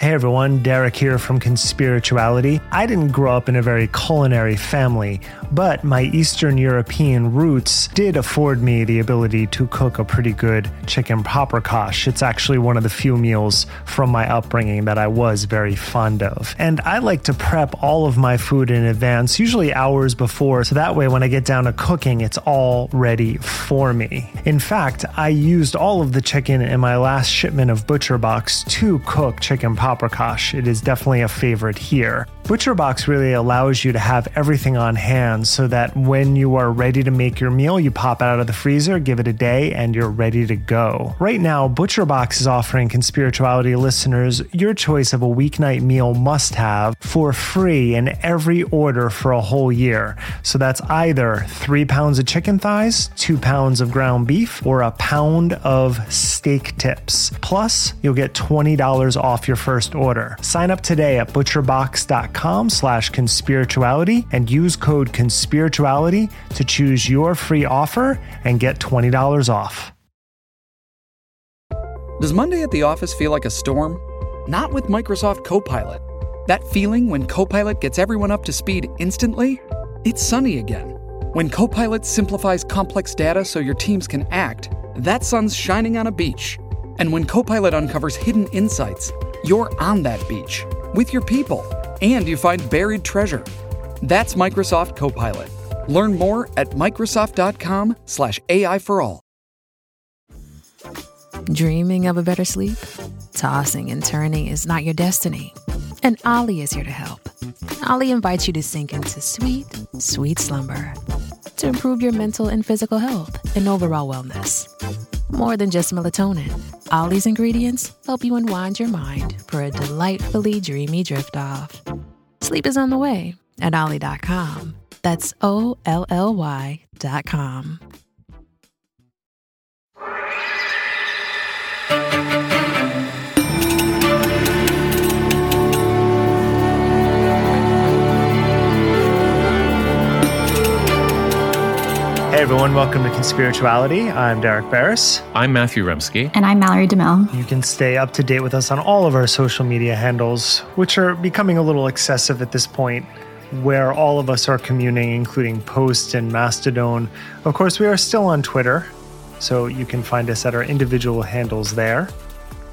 Hey everyone, Derek here from Conspirituality. I didn't grow up in a very culinary family, but my Eastern European roots did afford me the ability to cook a pretty good chicken paprikash. It's actually one of the few meals from my upbringing that I was very fond of. And I like to prep all of my food in advance, usually hours before, so that way when I get down to cooking, it's all ready for me. In fact, I used all of the chicken in my last shipment of Butcher Box to cook chicken paprikash paprikash. It is definitely a favorite here. ButcherBox really allows you to have everything on hand so that when you are ready to make your meal, you pop out of the freezer, give it a day, and you're ready to go. Right now, ButcherBox is offering Conspirituality listeners your choice of a weeknight meal must have for free in every order for a whole year. So that's either three pounds of chicken thighs, two pounds of ground beef, or a pound of steak tips. Plus, you'll get $20 off your first order. Sign up today at butcherbox.com patreon.com slash conspirituality and use code conspirituality to choose your free offer and get $20 off. Does Monday at the office feel like a storm? Not with Microsoft Copilot. That feeling when Copilot gets everyone up to speed instantly? It's sunny again. When Copilot simplifies complex data so your teams can act, that sun's shining on a beach. And when Copilot uncovers hidden insights, you're on that beach with your people and you find buried treasure. That's Microsoft Copilot. Learn more at Microsoft.com/slash AI for all. Dreaming of a better sleep? Tossing and turning is not your destiny. And Olly is here to help. Olly invites you to sink into sweet, sweet slumber to improve your mental and physical health and overall wellness. More than just melatonin, Olly's ingredients help you unwind your mind for a delightfully dreamy drift off. Sleep is on the way at Olly.com. That's O L L Y.com. Hey everyone, welcome to Conspirituality. I'm Derek Beres. I'm Matthew Remski. And I'm Mallory DeMille. You can stay up to date with us on all of our social media handles, which are becoming a little excessive at this point, where all of us are communing, including Post and Mastodon. Of course, we are still on Twitter, so you can find us at our individual handles there.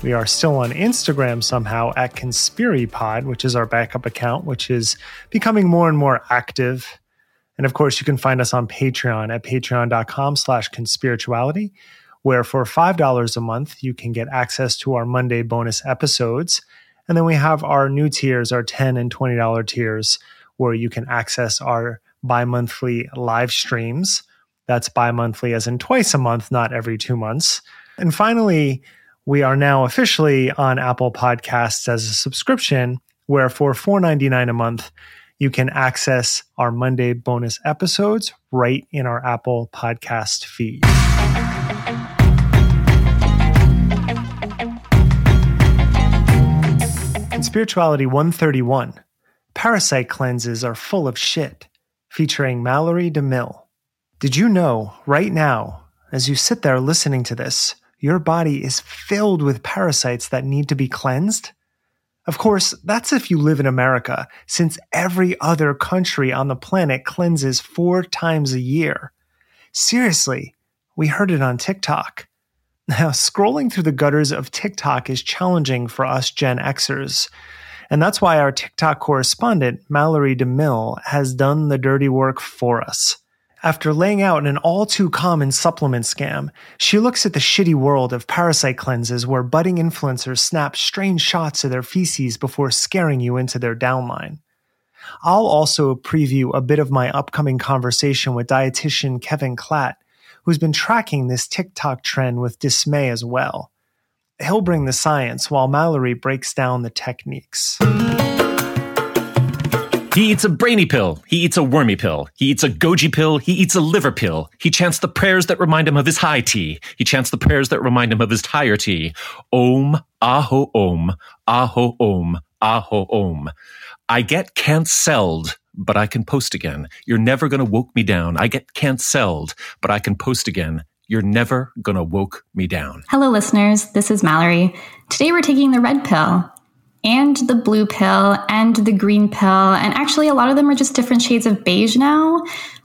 We are still on Instagram somehow at ConspiriPod, which is our backup account, which is becoming more and more active and of course, you can find us on Patreon at patreon.com slash conspirituality, where for $5 a month, you can get access to our Monday bonus episodes. And then we have our new tiers, our 10 and $20 tiers, where you can access our bi-monthly live streams. That's bi-monthly as in twice a month, not every two months. And finally, we are now officially on Apple Podcasts as a subscription, where for $4.99 a month, you can access our Monday bonus episodes right in our Apple podcast feed. Conspirituality 131 Parasite cleanses are full of shit, featuring Mallory DeMille. Did you know right now, as you sit there listening to this, your body is filled with parasites that need to be cleansed? Of course, that's if you live in America, since every other country on the planet cleanses four times a year. Seriously, we heard it on TikTok. Now, scrolling through the gutters of TikTok is challenging for us Gen Xers. And that's why our TikTok correspondent, Mallory DeMille, has done the dirty work for us. After laying out an all too common supplement scam, she looks at the shitty world of parasite cleanses where budding influencers snap strange shots of their feces before scaring you into their downline. I'll also preview a bit of my upcoming conversation with dietitian Kevin Klatt, who's been tracking this TikTok trend with dismay as well. He'll bring the science while Mallory breaks down the techniques. He eats a brainy pill. He eats a wormy pill. He eats a goji pill. He eats a liver pill. He chants the prayers that remind him of his high tea. He chants the prayers that remind him of his higher tea. Om, aho om, aho om, aho om. I get cancelled, but I can post again. You're never gonna woke me down. I get cancelled, but I can post again. You're never gonna woke me down. Hello, listeners. This is Mallory. Today we're taking the red pill. And the blue pill and the green pill. And actually, a lot of them are just different shades of beige now.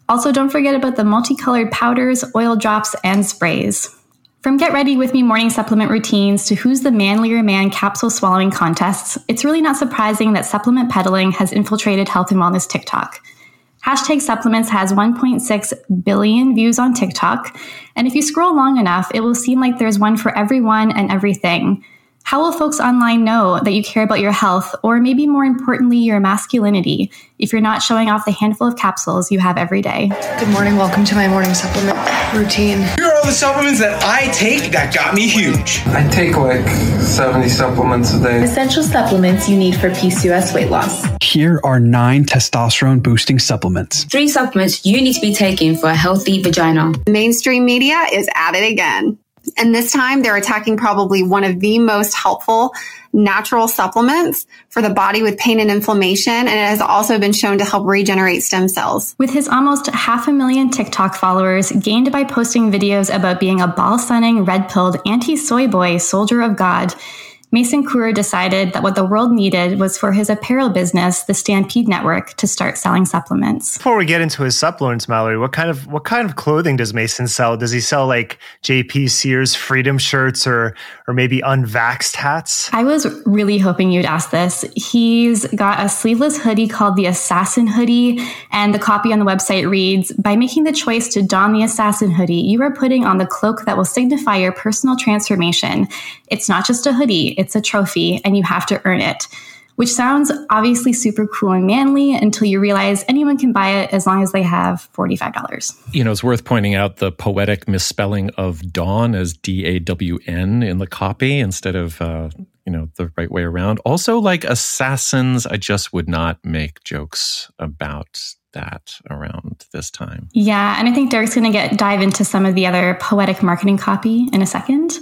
Also, don't forget about the multicolored powders, oil drops, and sprays. From get ready with me morning supplement routines to who's the manlier man capsule swallowing contests, it's really not surprising that supplement peddling has infiltrated health and wellness TikTok. Hashtag supplements has 1.6 billion views on TikTok, and if you scroll long enough, it will seem like there's one for everyone and everything. How will folks online know that you care about your health, or maybe more importantly, your masculinity, if you're not showing off the handful of capsules you have every day? Good morning. Welcome to my morning supplement routine. Here are all the supplements that I take that got me huge. I take like 70 supplements a day. Essential supplements you need for PCOS weight loss. Here are nine testosterone boosting supplements. Three supplements you need to be taking for a healthy vagina. Mainstream media is at it again. And this time they're attacking probably one of the most helpful natural supplements for the body with pain and inflammation. And it has also been shown to help regenerate stem cells. With his almost half a million TikTok followers gained by posting videos about being a ball sunning, red pilled, anti soy boy soldier of God, Mason Kuhr decided that what the world needed was for his apparel business, the Stampede Network, to start selling supplements. Before we get into his supplements, Mallory, what kind of what kind of clothing does Mason sell? Does he sell like JP Sears freedom shirts or or maybe unvaxxed hats? I was really hoping you'd ask this. He's got a sleeveless hoodie called the Assassin Hoodie, and the copy on the website reads By making the choice to don the Assassin Hoodie, you are putting on the cloak that will signify your personal transformation. It's not just a hoodie, it's a trophy, and you have to earn it. Which sounds obviously super cool and manly until you realize anyone can buy it as long as they have $45. You know, it's worth pointing out the poetic misspelling of dawn as D A W N in the copy instead of, uh, you know, the right way around. Also, like assassins, I just would not make jokes about that around this time. Yeah, and I think Derek's going to get dive into some of the other poetic marketing copy in a second.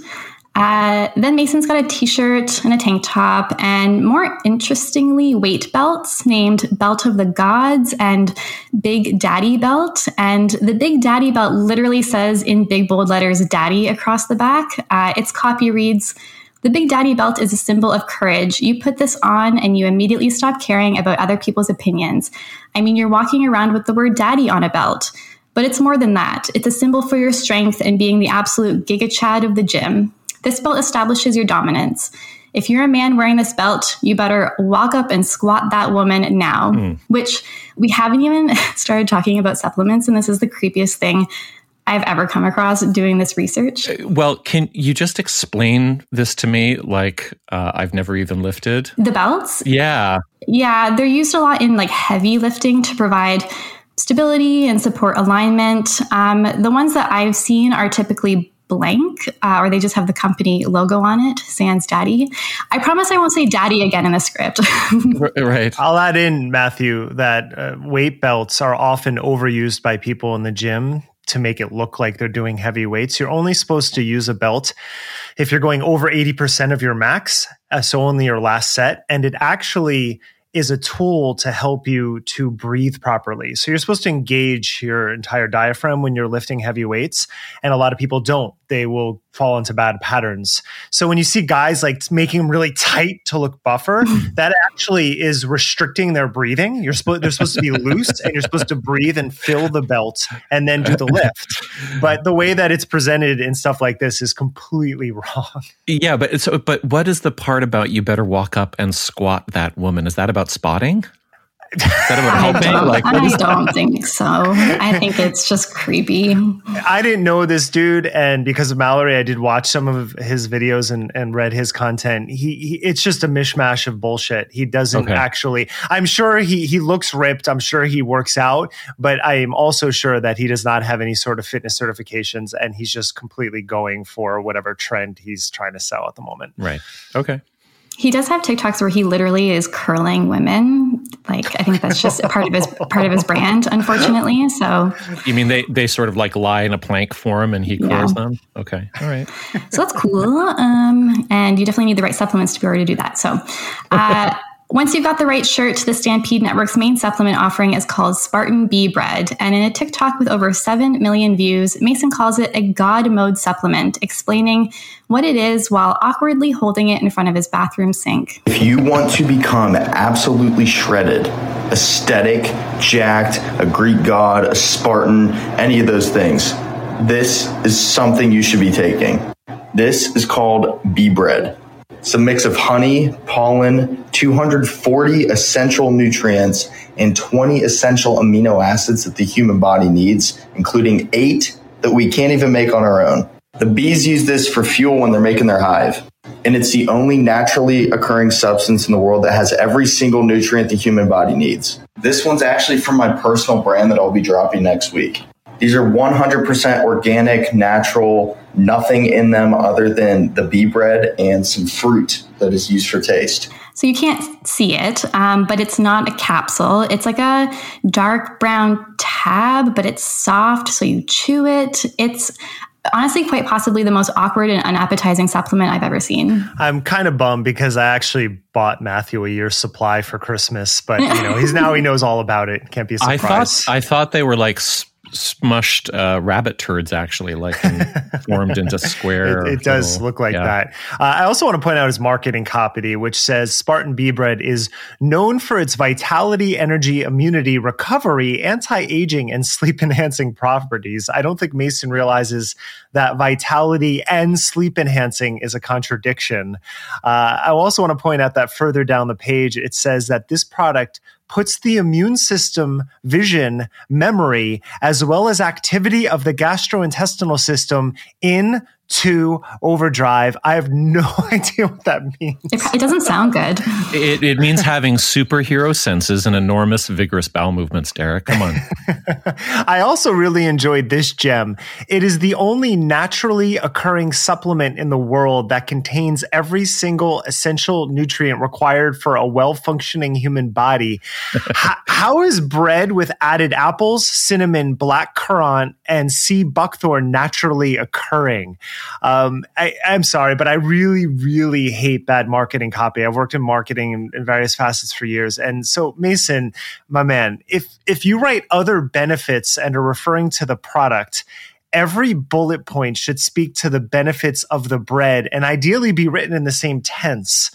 Uh, then Mason's got a t-shirt and a tank top, and more interestingly, weight belts named Belt of the Gods and Big Daddy Belt. And the Big Daddy Belt literally says in big bold letters "Daddy" across the back. Uh, its copy reads. The Big Daddy belt is a symbol of courage. You put this on and you immediately stop caring about other people's opinions. I mean, you're walking around with the word daddy on a belt. But it's more than that. It's a symbol for your strength and being the absolute giga chad of the gym. This belt establishes your dominance. If you're a man wearing this belt, you better walk up and squat that woman now, mm. which we haven't even started talking about supplements. And this is the creepiest thing I've ever come across doing this research. Uh, well, can you just explain this to me like uh, I've never even lifted? The belts? Yeah. Yeah, they're used a lot in like heavy lifting to provide stability and support alignment. Um, the ones that I've seen are typically blank uh, or they just have the company logo on it, Sans Daddy. I promise I won't say daddy again in the script. right. I'll add in, Matthew, that uh, weight belts are often overused by people in the gym to make it look like they're doing heavy weights. You're only supposed to use a belt if you're going over 80% of your max, uh, so only your last set. And it actually is a tool to help you to breathe properly. So you're supposed to engage your entire diaphragm when you're lifting heavy weights. And a lot of people don't. They will fall into bad patterns. So when you see guys like making them really tight to look buffer, that actually is restricting their breathing. You're supposed they're supposed to be loose and you're supposed to breathe and fill the belt and then do the lift. But the way that it's presented in stuff like this is completely wrong. Yeah, but so but what is the part about you better walk up and squat that woman? Is that about spotting? I don't, like, I don't think so. I think it's just creepy. I didn't know this dude, and because of Mallory, I did watch some of his videos and, and read his content. He, he it's just a mishmash of bullshit. He doesn't okay. actually. I'm sure he he looks ripped. I'm sure he works out, but I am also sure that he does not have any sort of fitness certifications, and he's just completely going for whatever trend he's trying to sell at the moment. Right. Okay. He does have TikToks where he literally is curling women. Like I think that's just part of his part of his brand, unfortunately. So you mean they they sort of like lie in a plank for him and he curls yeah. them? Okay, all right. So that's cool. Um, and you definitely need the right supplements to be able to do that. So. Uh, Once you've got the right shirt, the Stampede Network's main supplement offering is called Spartan Bee Bread. And in a TikTok with over 7 million views, Mason calls it a God mode supplement, explaining what it is while awkwardly holding it in front of his bathroom sink. If you want to become absolutely shredded, aesthetic, jacked, a Greek god, a Spartan, any of those things, this is something you should be taking. This is called bee bread. It's a mix of honey, pollen, 240 essential nutrients, and 20 essential amino acids that the human body needs, including eight that we can't even make on our own. The bees use this for fuel when they're making their hive. And it's the only naturally occurring substance in the world that has every single nutrient the human body needs. This one's actually from my personal brand that I'll be dropping next week. These are 100% organic, natural, nothing in them other than the bee bread and some fruit that is used for taste. So you can't see it, um, but it's not a capsule. It's like a dark brown tab, but it's soft, so you chew it. It's honestly quite possibly the most awkward and unappetizing supplement I've ever seen. I'm kind of bummed because I actually bought Matthew a year's supply for Christmas, but you know, he's now he knows all about it. Can't be a surprise. I thought I thought they were like smushed uh, rabbit turds actually like formed into square it, it does little, look like yeah. that. Uh, i also want to point out his marketing copy which says spartan bee bread is known for its vitality energy immunity recovery anti-aging and sleep enhancing properties. I don't think mason realizes that vitality and sleep enhancing is a contradiction. Uh, i also want to point out that further down the page it says that this product puts the immune system, vision, memory, as well as activity of the gastrointestinal system in to overdrive. I have no idea what that means. It, it doesn't sound good. It, it, means having superhero senses and enormous, vigorous bowel movements, Derek. Come on. I also really enjoyed this gem. It is the only naturally occurring supplement in the world that contains every single essential nutrient required for a well functioning human body. how, how is bread with added apples, cinnamon, black currant, and sea buckthorn naturally occurring? Um, I, am sorry, but I really, really hate bad marketing copy. I've worked in marketing in, in various facets for years, and so Mason, my man, if if you write other benefits and are referring to the product every bullet point should speak to the benefits of the bread and ideally be written in the same tense.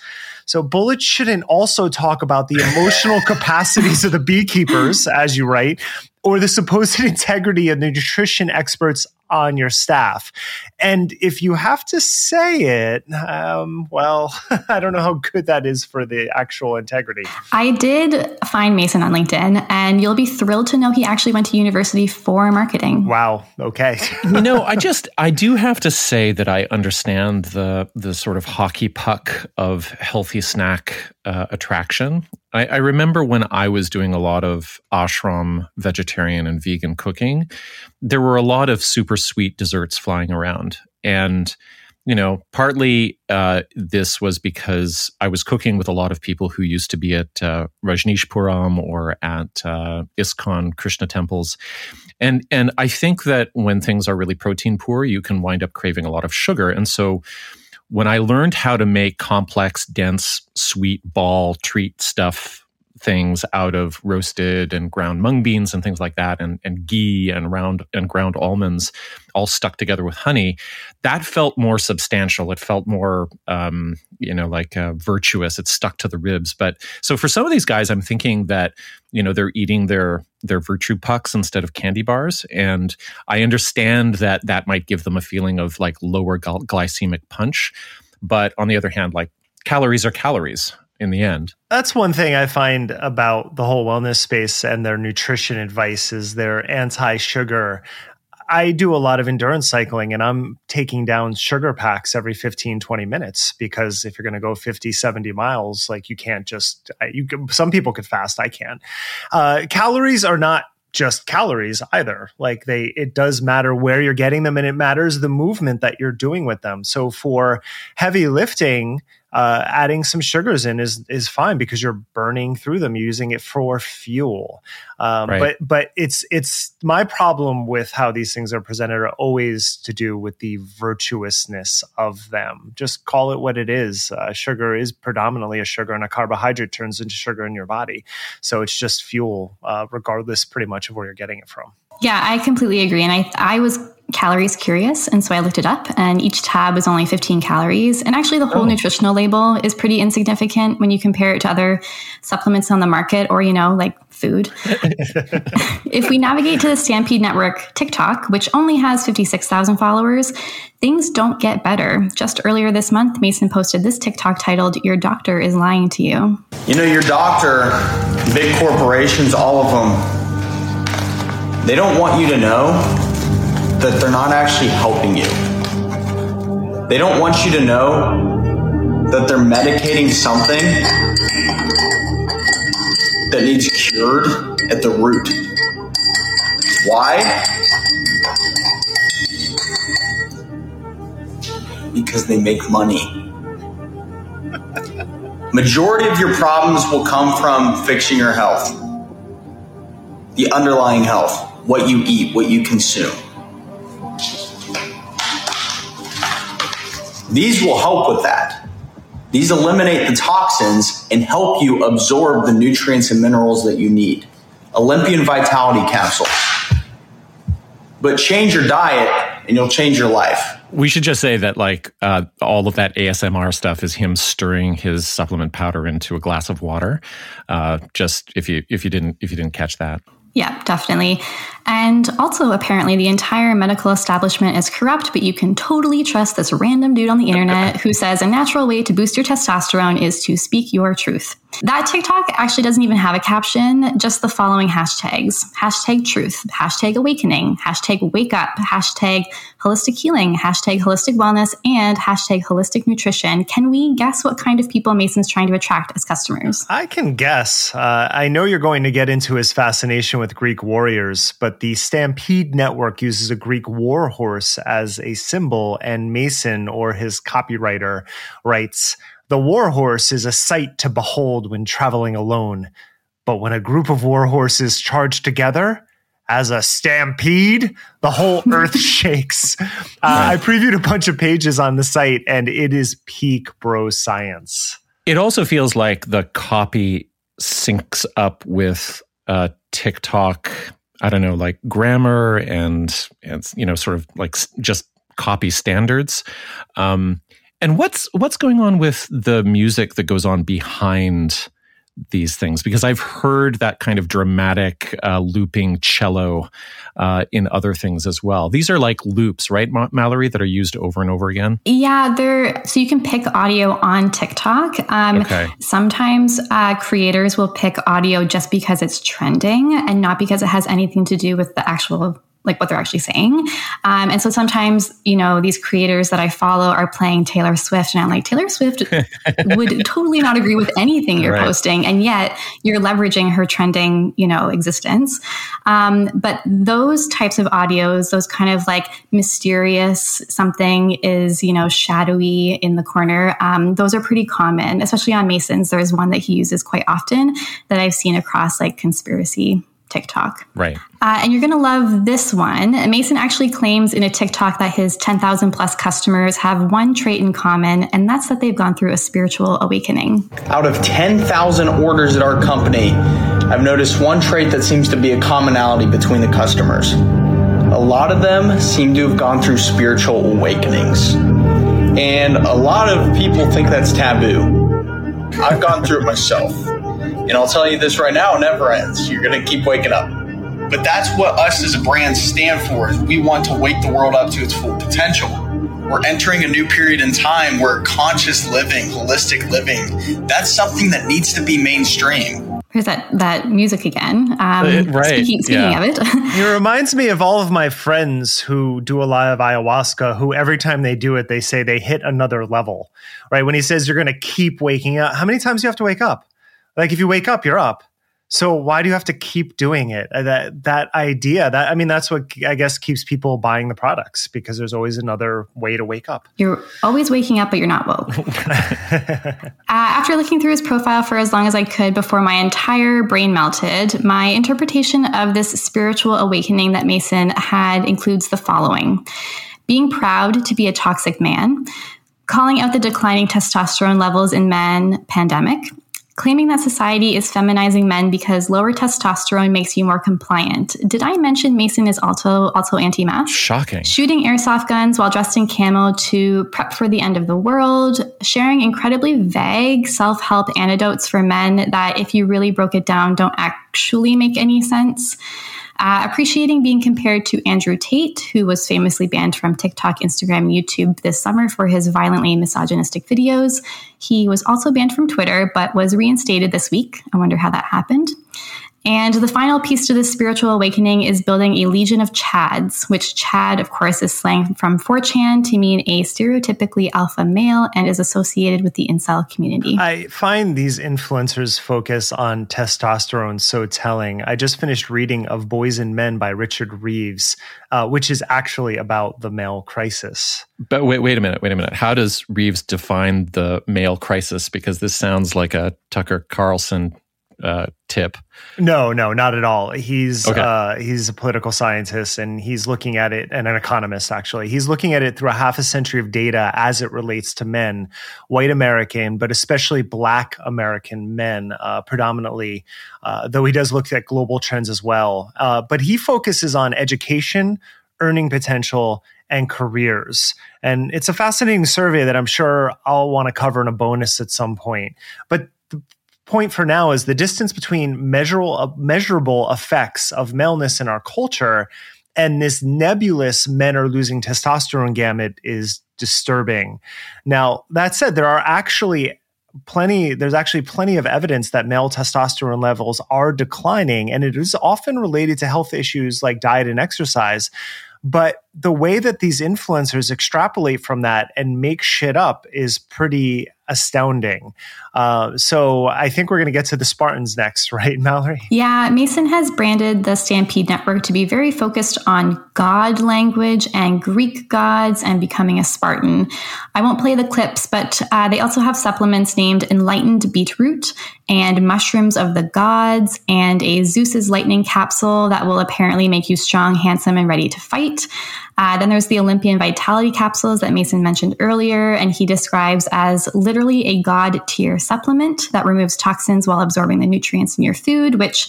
So bullets shouldn't also talk about the emotional capacities of the beekeepers, as you write, or the supposed integrity of the nutrition experts on your staff. And if you have to say it, um, well, I don't know how good that is for the actual integrity. I did find Mason on LinkedIn, and you'll be thrilled to know he actually went to university for marketing. Wow. Okay. you know, I just I do have to say that I understand the the sort of hockey puck of healthy snack uh, attraction. I, I remember when I was doing a lot of ashram vegetarian and vegan cooking, there were a lot of super sweet desserts flying around. And, you know, partly uh, this was because I was cooking with a lot of people who used to be at uh, Rajneeshpuram or at uh, ISKCON Krishna temples. And, and I think that when things are really protein poor, you can wind up craving a lot of sugar. And so, when I learned how to make complex, dense, sweet ball treat stuff things out of roasted and ground mung beans and things like that and, and ghee and round and ground almonds all stuck together with honey that felt more substantial. It felt more um, you know like uh, virtuous. It stuck to the ribs. But so for some of these guys i'm thinking that you know they're eating their their virtue pucks instead of candy bars. And i understand that that might give them a feeling of like lower glycemic punch. But on the other hand like calories are calories in the end. That's one thing I find about the whole wellness space and their nutrition advice is they're anti-sugar. I do a lot of endurance cycling and I'm taking down sugar packs every 15 20 minutes because if you're going to go 50 70 miles like you can't just you some people could fast I can't. Uh, calories are not just calories either. Like they, it does matter where you're getting them and it matters the movement that you're doing with them. So for heavy lifting, uh, adding some sugars in is is fine because you're burning through them, using it for fuel. Um, right. But but it's it's my problem with how these things are presented are always to do with the virtuousness of them. Just call it what it is. Uh, sugar is predominantly a sugar, and a carbohydrate turns into sugar in your body, so it's just fuel, uh, regardless, pretty much of where you're getting it from. Yeah, I completely agree, and I I was calories curious. And so I looked it up, and each tab is only 15 calories. And actually, the whole oh. nutritional label is pretty insignificant when you compare it to other supplements on the market or, you know, like food. if we navigate to the Stampede Network TikTok, which only has 56,000 followers, things don't get better. Just earlier this month, Mason posted this TikTok titled, Your Doctor is Lying to You. You know, your doctor, big corporations, all of them, they don't want you to know that they're not actually helping you. They don't want you to know that they're medicating something that needs cured at the root. Why? Because they make money. Majority of your problems will come from fixing your health. The underlying health, what you eat, what you consume. These will help with that. These eliminate the toxins and help you absorb the nutrients and minerals that you need. Olympian Vitality Capsule. But change your diet and you'll change your life. We should just say that like uh, all of that ASMR stuff is him stirring his supplement powder into a glass of water. Uh, just if you if you didn't if you didn't catch that. Yeah, definitely. And also, apparently, the entire medical establishment is corrupt, but you can totally trust this random dude on the internet who says a natural way to boost your testosterone is to speak your truth. That TikTok actually doesn't even have a caption, just the following hashtags hashtag truth, hashtag awakening, hashtag wake up, hashtag holistic healing, hashtag holistic wellness, and hashtag holistic nutrition. Can we guess what kind of people Mason's trying to attract as customers? I can guess. Uh, I know you're going to get into his fascination with Greek warriors, but the Stampede Network uses a Greek war horse as a symbol, and Mason or his copywriter writes, the war horse is a sight to behold when traveling alone. But when a group of war horses charge together, as a stampede, the whole earth shakes. Uh, I previewed a bunch of pages on the site, and it is peak bro science. It also feels like the copy syncs up with uh, TikTok. I don't know, like grammar and and you know, sort of like just copy standards. Um, and what's what's going on with the music that goes on behind these things? Because I've heard that kind of dramatic uh, looping cello uh, in other things as well. These are like loops, right, Ma- Mallory, that are used over and over again. Yeah, they're so you can pick audio on TikTok. Um, okay. Sometimes uh, creators will pick audio just because it's trending and not because it has anything to do with the actual like what they're actually saying. Um, and so sometimes, you know, these creators that I follow are playing Taylor Swift, and I'm like, Taylor Swift would totally not agree with anything you're right. posting, and yet you're leveraging her trending, you know, existence. Um, but those types of audios, those kind of like mysterious something is, you know, shadowy in the corner, um, those are pretty common, especially on Masons. There's one that he uses quite often that I've seen across like conspiracy TikTok. Right. Uh, and you're going to love this one. Mason actually claims in a TikTok that his 10,000 plus customers have one trait in common, and that's that they've gone through a spiritual awakening. Out of 10,000 orders at our company, I've noticed one trait that seems to be a commonality between the customers. A lot of them seem to have gone through spiritual awakenings. And a lot of people think that's taboo. I've gone through it myself. And I'll tell you this right now, it never ends. You're going to keep waking up. But that's what us as a brand stand for is we want to wake the world up to its full potential. We're entering a new period in time where conscious living, holistic living, that's something that needs to be mainstream. Here's that that music again. Um, it, right. Speaking, speaking yeah. of it, it reminds me of all of my friends who do a lot of ayahuasca. Who every time they do it, they say they hit another level. Right when he says you're going to keep waking up, how many times do you have to wake up? Like if you wake up, you're up. So why do you have to keep doing it? Uh, that that idea that I mean that's what I guess keeps people buying the products because there's always another way to wake up. You're always waking up, but you're not woke. uh, after looking through his profile for as long as I could before my entire brain melted, my interpretation of this spiritual awakening that Mason had includes the following: being proud to be a toxic man calling out the declining testosterone levels in men pandemic, claiming that society is feminizing men because lower testosterone makes you more compliant. Did I mention Mason is also also anti-mask? Shocking. Shooting airsoft guns while dressed in camo to prep for the end of the world, sharing incredibly vague self-help antidotes for men that if you really broke it down don't actually make any sense. Uh, appreciating being compared to Andrew Tate, who was famously banned from TikTok, Instagram, YouTube this summer for his violently misogynistic videos. He was also banned from Twitter, but was reinstated this week. I wonder how that happened. And the final piece to this spiritual awakening is building a legion of Chads, which Chad, of course, is slang from 4chan to mean a stereotypically alpha male and is associated with the incel community. I find these influencers' focus on testosterone so telling. I just finished reading Of Boys and Men by Richard Reeves, uh, which is actually about the male crisis. But wait, wait a minute, wait a minute. How does Reeves define the male crisis? Because this sounds like a Tucker Carlson uh, tip. No, no, not at all. He's okay. uh, he's a political scientist and he's looking at it, and an economist actually. He's looking at it through a half a century of data as it relates to men, white American, but especially Black American men, uh, predominantly. Uh, though he does look at global trends as well. Uh, but he focuses on education, earning potential, and careers. And it's a fascinating survey that I'm sure I'll want to cover in a bonus at some point. But point for now is the distance between measurable uh, measurable effects of maleness in our culture and this nebulous men are losing testosterone gamut is disturbing. Now, that said, there are actually plenty there's actually plenty of evidence that male testosterone levels are declining and it is often related to health issues like diet and exercise but the way that these influencers extrapolate from that and make shit up is pretty astounding. Uh, so I think we're going to get to the Spartans next, right, Mallory? Yeah, Mason has branded the Stampede Network to be very focused on God language and Greek gods and becoming a Spartan. I won't play the clips, but uh, they also have supplements named Enlightened Beetroot and Mushrooms of the Gods and a Zeus's Lightning capsule that will apparently make you strong, handsome, and ready to fight. Uh, then there's the Olympian Vitality capsules that Mason mentioned earlier, and he describes as literally a god tier supplement that removes toxins while absorbing the nutrients in your food, which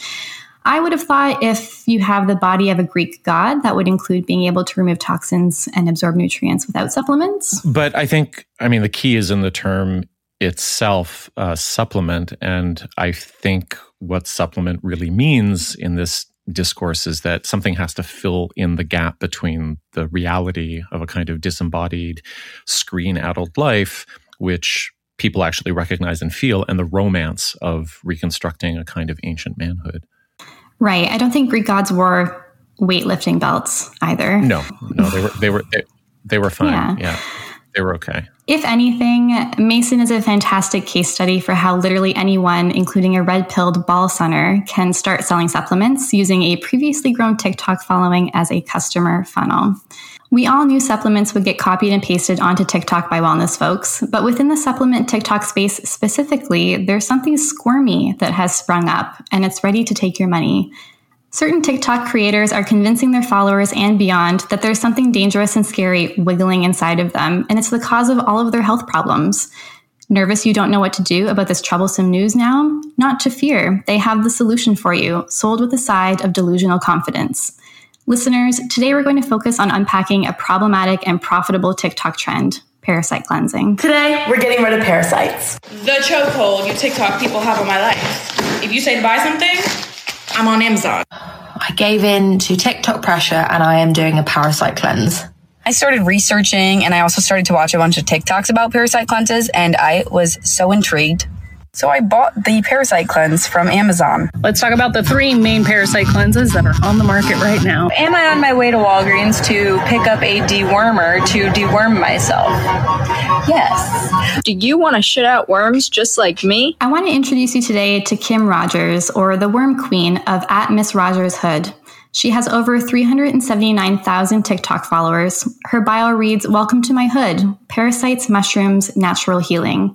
I would have thought if you have the body of a Greek god, that would include being able to remove toxins and absorb nutrients without supplements. But I think, I mean, the key is in the term itself, uh, supplement. And I think what supplement really means in this discourse is that something has to fill in the gap between the reality of a kind of disembodied screen addled life, which people actually recognize and feel, and the romance of reconstructing a kind of ancient manhood. Right. I don't think Greek gods wore weightlifting belts either. No, no, they were they were they, they were fine. Yeah. yeah. They were okay. If anything, Mason is a fantastic case study for how literally anyone, including a red pilled ball sunner, can start selling supplements using a previously grown TikTok following as a customer funnel. We all knew supplements would get copied and pasted onto TikTok by wellness folks, but within the supplement TikTok space specifically, there's something squirmy that has sprung up and it's ready to take your money. Certain TikTok creators are convincing their followers and beyond that there's something dangerous and scary wiggling inside of them, and it's the cause of all of their health problems. Nervous you don't know what to do about this troublesome news now? Not to fear. They have the solution for you, sold with a side of delusional confidence. Listeners, today we're going to focus on unpacking a problematic and profitable TikTok trend parasite cleansing. Today, we're getting rid of parasites. The chokehold you TikTok people have on my life. If you say to buy something, I'm on Amazon. I gave in to TikTok pressure and I am doing a parasite cleanse. I started researching and I also started to watch a bunch of TikToks about parasite cleanses and I was so intrigued. So I bought the Parasite Cleanse from Amazon. Let's talk about the three main parasite cleanses that are on the market right now. Am I on my way to Walgreens to pick up a dewormer to deworm myself? Yes. Do you want to shit out worms just like me? I want to introduce you today to Kim Rogers, or the Worm Queen of at Miss Rogers Hood. She has over 379,000 TikTok followers. Her bio reads Welcome to my hood Parasites, Mushrooms, Natural Healing.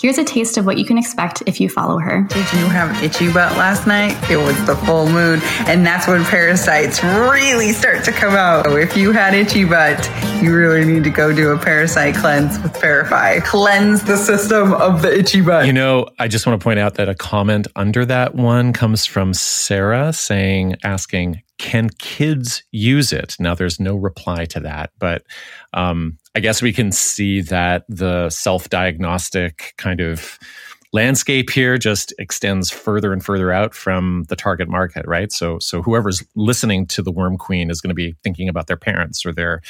Here's a taste of what you can expect if you follow her. Did you have itchy butt last night? It was the full moon, and that's when parasites really start to come out. So if you had itchy butt, you really need to go do a parasite cleanse with Parafy. Cleanse the system of the itchy butt. You know, I just want to point out that a comment under that one comes from Sarah saying, asking, can kids use it? Now, there's no reply to that, but um, I guess we can see that the self diagnostic kind of landscape here just extends further and further out from the target market right so so whoever's listening to the worm queen is going to be thinking about their parents or their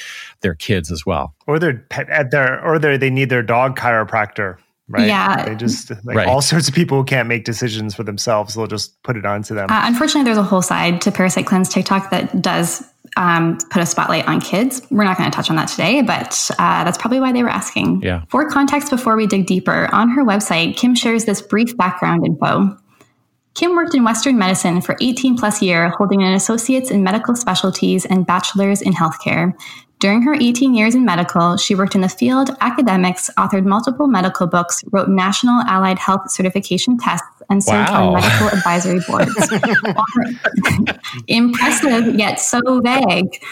their kids as well or their pet their or their they need their dog chiropractor right? Yeah. They just like Right. all sorts of people who can't make decisions for themselves. They'll just put it onto them. Uh, unfortunately, there's a whole side to Parasite Cleanse TikTok that does um, put a spotlight on kids. We're not going to touch on that today, but uh, that's probably why they were asking. Yeah. For context, before we dig deeper, on her website, Kim shares this brief background info. Kim worked in Western medicine for 18 plus years, holding an associate's in medical specialties and bachelor's in healthcare. During her 18 years in medical, she worked in the field, academics, authored multiple medical books, wrote national allied health certification tests, and served Wow. on medical advisory boards. Impressive, yet so vague.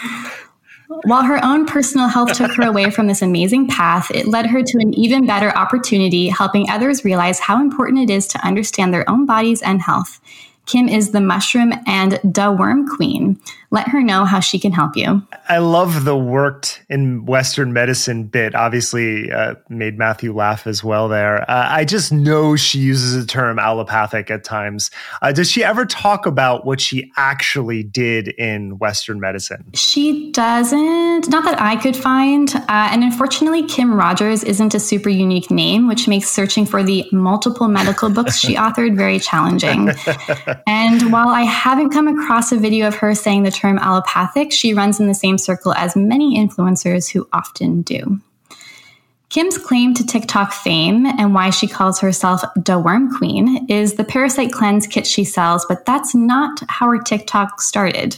While her own personal health took her away from this amazing path, it led her to an even better opportunity, helping others realize how important it is to understand their own bodies and health. Kim is the mushroom and the worm queen. Let her know how she can help you. I love the worked in Western medicine bit. Obviously, uh, made Matthew laugh as well there. Uh, I just know she uses the term allopathic at times. Uh, does she ever talk about what she actually did in Western medicine? She doesn't, not that I could find. Uh, and unfortunately, Kim Rogers isn't a super unique name, which makes searching for the multiple medical books she authored very challenging. And while I haven't come across a video of her saying the term allopathic, she runs in the same circle as many influencers who often do. Kim's claim to TikTok fame and why she calls herself the Worm Queen is the parasite cleanse kit she sells, but that's not how her TikTok started.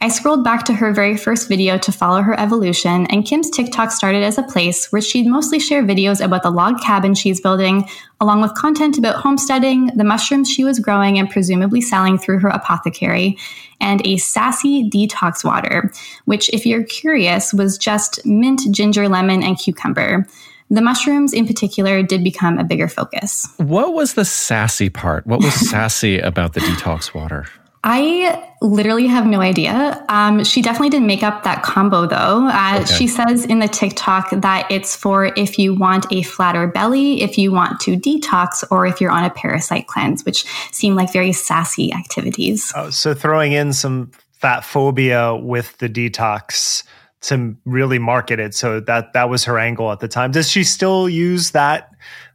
I scrolled back to her very first video to follow her evolution, and Kim's TikTok started as a place where she'd mostly share videos about the log cabin she's building, along with content about homesteading, the mushrooms she was growing and presumably selling through her apothecary, and a sassy detox water, which, if you're curious, was just mint, ginger, lemon, and cucumber. The mushrooms in particular did become a bigger focus. What was the sassy part? What was sassy about the detox water? I literally have no idea. Um, she definitely didn't make up that combo though. Uh, Okay. She says in the TikTok that it's for if you want a flatter belly, if you want to detox, or if you're on a parasite cleanse, which seem like very sassy activities. Oh, so throwing in some fat phobia with the detox to really market it. So that that was her angle at the time. Does she still use that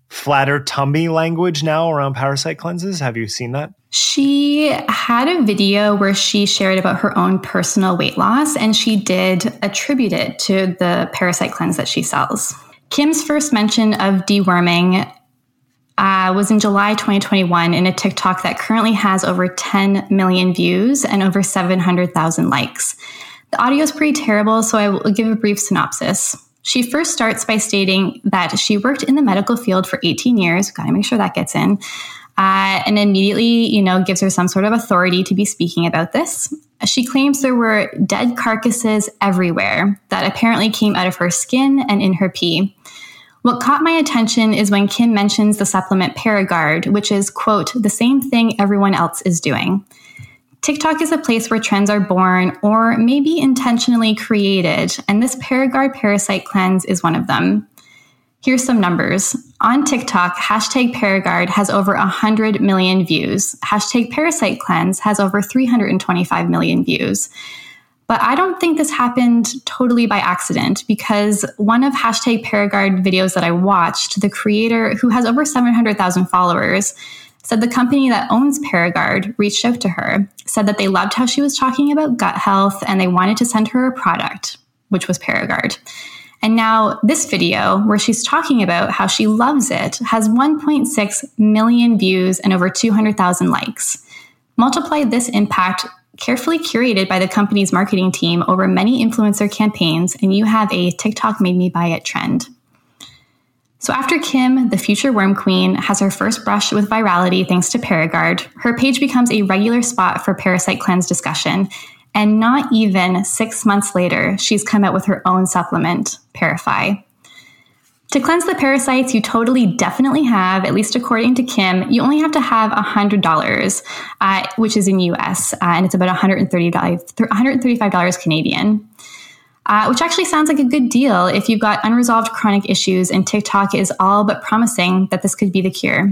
flatter tummy language now around parasite cleanses? Have you seen that? She had a video where she shared about her own personal weight loss, and she did attribute it to the parasite cleanse that she sells. Kim's first mention of deworming uh, was in July 2021 in a TikTok that currently has over 10 million views and over 700,000 likes. The audio is pretty terrible, so I will give a brief synopsis. She first starts by stating that she worked in the medical field for 18 years. Gotta make sure that gets in. Uh, and immediately, you know, gives her some sort of authority to be speaking about this. She claims there were dead carcasses everywhere that apparently came out of her skin and in her pee. What caught my attention is when Kim mentions the supplement ParaGuard, which is, quote, the same thing everyone else is doing. TikTok is a place where trends are born or maybe intentionally created, and this ParaGuard parasite cleanse is one of them. Here's some numbers. On TikTok, hashtag ParaGuard has over 100 million views. Hashtag Parasite Cleanse has over 325 million views. But I don't think this happened totally by accident because one of hashtag ParaGuard videos that I watched, the creator who has over 700,000 followers, said the company that owns ParaGuard reached out to her, said that they loved how she was talking about gut health and they wanted to send her a product, which was ParaGuard. And now this video, where she's talking about how she loves it, has 1.6 million views and over 200,000 likes. Multiply this impact carefully curated by the company's marketing team over many influencer campaigns, and you have a TikTok made me buy it trend. So after Kim, the future worm queen, has her first brush with virality thanks to ParaGuard, her page becomes a regular spot for parasite cleanse discussion. And not even six months later, she's come out with her own supplement, Parafy. To cleanse the parasites, you totally definitely have, at least according to Kim, you only have to have $100, uh, which is in US, uh, and it's about $130, $135 Canadian. Uh, which actually sounds like a good deal if you've got unresolved chronic issues and TikTok is all but promising that this could be the cure.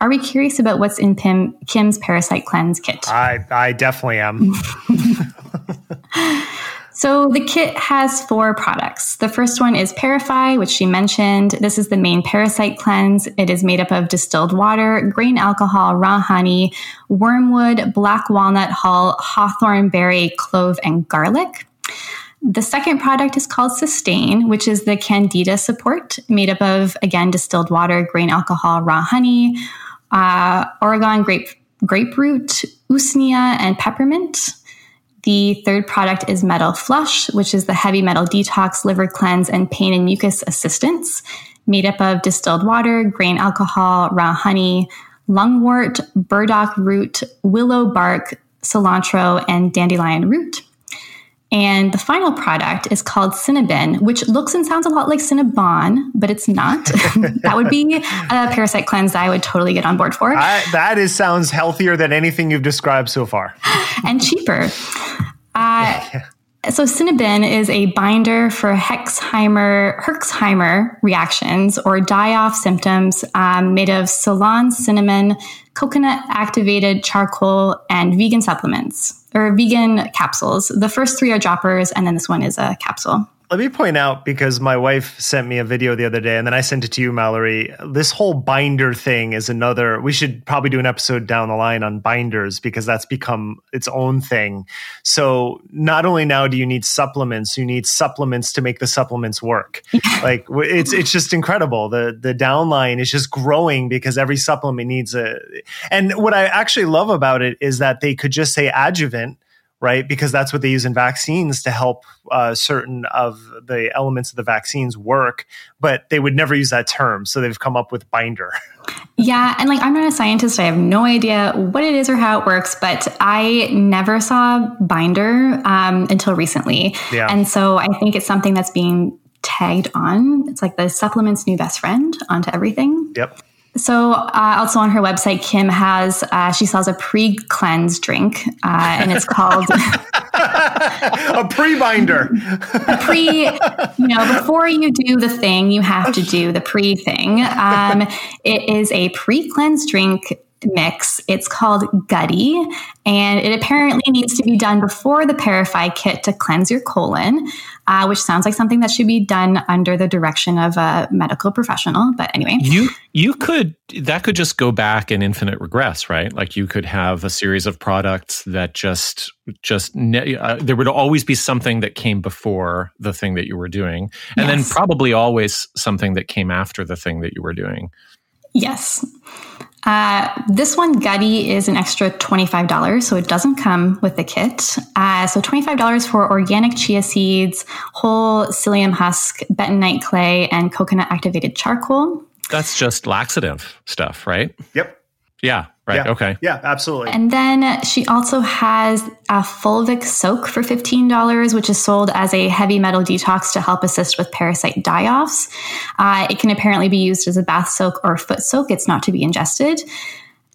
Are we curious about what's in Pim, Kim's Parasite Cleanse kit? I, I definitely am. So the kit has four products. The first one is Parafy, which she mentioned. This is the main parasite cleanse. It is made up of distilled water, grain alcohol, raw honey, wormwood, black walnut hull, hawthorn berry, clove, and garlic. The second product is called Sustain, which is the Candida support, made up of, again, distilled water, grain alcohol, raw honey, uh, Oregon grape, grapefruit, usnea, and peppermint. The third product is Metal Flush, which is the heavy metal detox, liver cleanse, and pain and mucus assistance, made up of distilled water, grain alcohol, raw honey, lungwort, burdock root, willow bark, cilantro, and dandelion root. And the final product is called Cinnabin, which looks and sounds a lot like Cinnabon, but it's not. that would be a parasite cleanse that I would totally get on board for. I, that is sounds healthier than anything you've described so far, and cheaper. Uh, so cinnabin is a binder for Hexheimer, Herxheimer reactions or die-off symptoms um, made of Ceylon cinnamon, coconut activated charcoal, and vegan supplements or vegan capsules. The first three are droppers, and then this one is a capsule. Let me point out because my wife sent me a video the other day and then I sent it to you, Mallory. This whole binder thing is another, we should probably do an episode down the line on binders because that's become its own thing. So not only now do you need supplements, you need supplements to make the supplements work. like it's, it's just incredible. The, the downline is just growing because every supplement needs a, and what I actually love about it is that they could just say adjuvant right? Because that's what they use in vaccines to help uh, certain of the elements of the vaccines work, but they would never use that term. So they've come up with binder. Yeah. And like, I'm not a scientist. I have no idea what it is or how it works, but I never saw binder um, until recently. Yeah. And so I think it's something that's being tagged on. It's like the supplement's new best friend onto everything. Yep. So, uh, also on her website, Kim has uh, she sells a pre cleanse drink, uh, and it's called a pre binder. a pre, you know, before you do the thing, you have to do the pre thing. Um, it is a pre cleanse drink mix. It's called Gutty, and it apparently needs to be done before the Parify kit to cleanse your colon, uh, which sounds like something that should be done under the direction of a medical professional. But anyway, you you could that could just go back in infinite regress, right? Like you could have a series of products that just just uh, there would always be something that came before the thing that you were doing, and yes. then probably always something that came after the thing that you were doing. Yes. Uh, this one, Gutty, is an extra $25, so it doesn't come with the kit. Uh, so $25 for organic chia seeds, whole psyllium husk, bentonite clay, and coconut activated charcoal. That's just laxative stuff, right? Yep. Yeah. Right. Yeah. Okay. Yeah, absolutely. And then she also has a fulvic soak for $15, which is sold as a heavy metal detox to help assist with parasite die offs. Uh, it can apparently be used as a bath soak or foot soak. It's not to be ingested.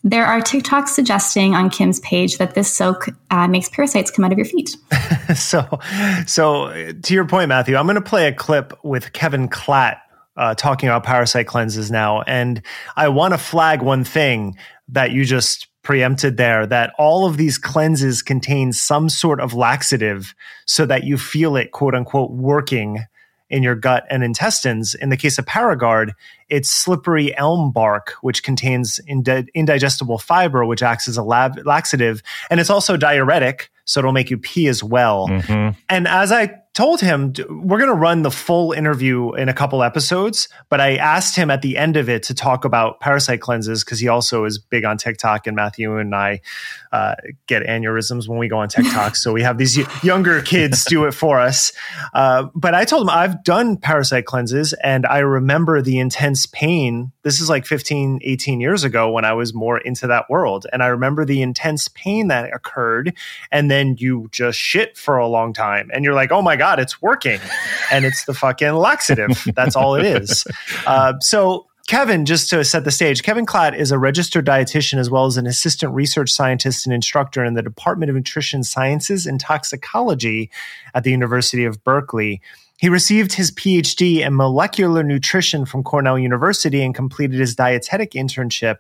There are TikToks suggesting on Kim's page that this soak uh, makes parasites come out of your feet. so, so to your point, Matthew, I'm going to play a clip with Kevin Klatt uh, talking about parasite cleanses now, and I want to flag one thing that you just preempted there that all of these cleanses contain some sort of laxative so that you feel it quote unquote working in your gut and intestines. In the case of ParaGuard, it's slippery elm bark, which contains indi- indigestible fiber, which acts as a lab- laxative. And it's also diuretic, so it'll make you pee as well. Mm-hmm. And as I told him we're going to run the full interview in a couple episodes, but I asked him at the end of it to talk about parasite cleanses because he also is big on TikTok, and Matthew and I uh, get aneurysms when we go on TikTok. so we have these younger kids do it for us. Uh, but I told him I've done parasite cleanses, and I remember the intense pain. This is like 15, 18 years ago when I was more into that world, and I remember the intense pain that occurred, and then you just shit for a long time, and you're like, oh my God, it's working. and it's the fucking laxative. That's all it is. Uh, so, Kevin, just to set the stage, Kevin Klatt is a registered dietitian as well as an assistant research scientist and instructor in the Department of Nutrition Sciences and Toxicology at the University of Berkeley. He received his PhD in molecular nutrition from Cornell University and completed his dietetic internship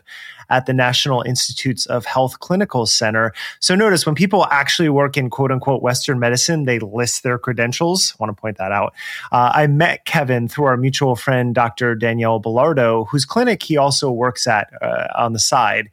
at the National Institutes of Health Clinical Center. So notice when people actually work in quote unquote Western medicine, they list their credentials. I want to point that out. Uh, I met Kevin through our mutual friend, Dr. Danielle Belardo, whose clinic he also works at uh, on the side.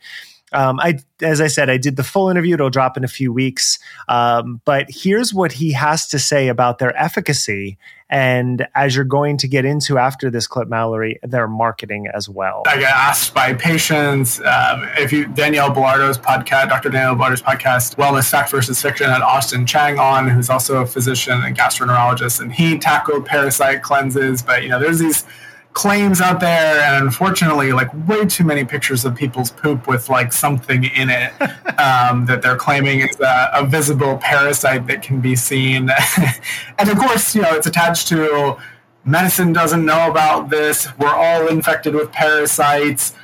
Um, I, as I said, I did the full interview. It'll drop in a few weeks. Um, but here's what he has to say about their efficacy. And as you're going to get into after this clip, Mallory, their marketing as well. I get asked by patients um, if you Danielle Belardo's podcast, Dr. Danielle Belardo's podcast, Wellness Fact versus Fiction, had Austin Chan on, who's also a physician and gastroenterologist, and he tackled parasite cleanses. But you know, there's these claims out there and unfortunately like way too many pictures of people's poop with like something in it um, that they're claiming is a, a, visible parasite that can be seen. And of course you know it's attached to medicine doesn't know about this. We're all infected with parasites.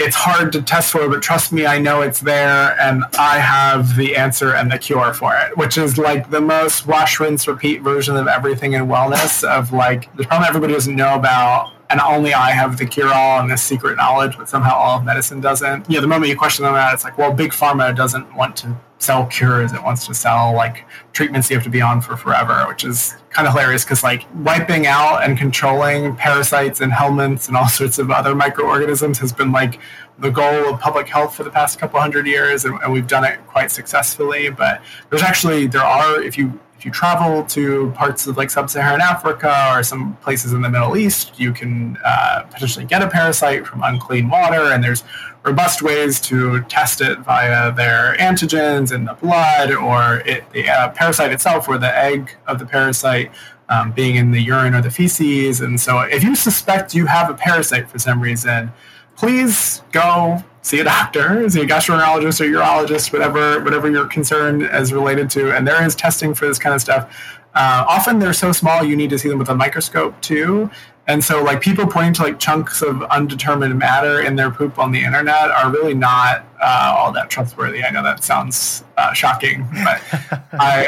It's hard to test for, but trust me, I know it's there, and I have the answer and the cure for it, which is like the most wash, rinse, repeat version of everything in wellness. Of like, the problem everybody doesn't know about and only I have the cure all and this secret knowledge, but somehow all of medicine doesn't. You know, the moment you question them that, it's like, well, big pharma doesn't want to sell cures; it wants to sell like treatments you have to be on for forever, which is kind of hilarious because like wiping out and controlling parasites and helminths and all sorts of other microorganisms has been like the goal of public health for the past couple hundred years, and, and we've done it quite successfully. But there's actually there are if you if you travel to parts of like sub-Saharan Africa or some places in the Middle East, you can uh, potentially get a parasite from unclean water, and there's robust ways to test it via their antigens in the blood or it, the uh, parasite itself or the egg of the parasite um, being in the urine or the feces. And so if you suspect you have a parasite for some reason, please go see a doctor, see a gastroenterologist or urologist, whatever whatever your concern is related to. And there is testing for this kind of stuff. Uh, often they're so small you need to see them with a microscope too. And so, like people pointing to like chunks of undetermined matter in their poop on the internet are really not uh, all that trustworthy. I know that sounds uh, shocking, but I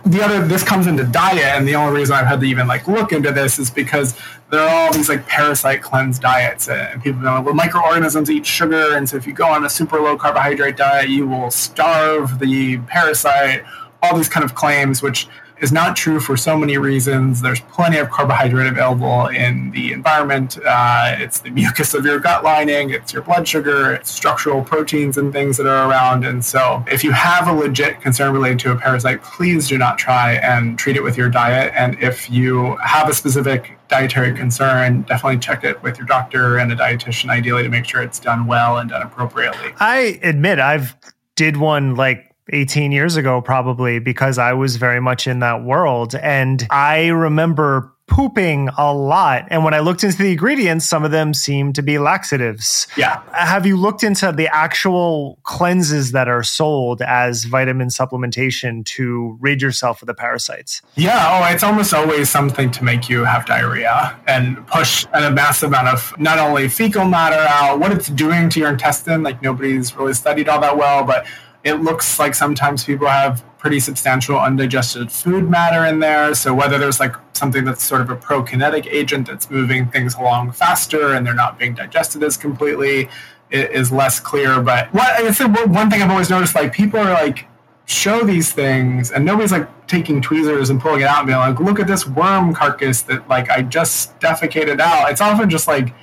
the other this comes into diet, and the only reason I've had to even like look into this is because there are all these like parasite cleanse diets, and people know well microorganisms eat sugar, and so if you go on a super low carbohydrate diet, you will starve the parasite. All these kind of claims, which is not true for so many reasons. There's plenty of carbohydrate available in the environment. Uh, it's the mucus of your gut lining, it's your blood sugar, it's structural proteins and things that are around. And so, if you have a legit concern related to a parasite, please do not try and treat it with your diet. And if you have a specific dietary concern, definitely check it with your doctor and a dietitian, ideally, to make sure it's done well and done appropriately. I admit I've did one like 18 years ago, probably because I was very much in that world. And I remember pooping a lot. And when I looked into the ingredients, some of them seem to be laxatives. Yeah. Have you looked into the actual cleanses that are sold as vitamin supplementation to rid yourself of the parasites? Yeah. Oh, it's almost always something to make you have diarrhea and push a massive amount of not only fecal matter out, what it's doing to your intestine. Like nobody's really studied all that well, but It looks like sometimes people have pretty substantial undigested food matter in there. So whether there's like something that's sort of a prokinetic agent that's moving things along faster and they're not being digested as completely is less clear. But what one thing I've always noticed, like people are like show these things and nobody's like taking tweezers and pulling it out and being like, look at this worm carcass that like I just defecated out. It's often just like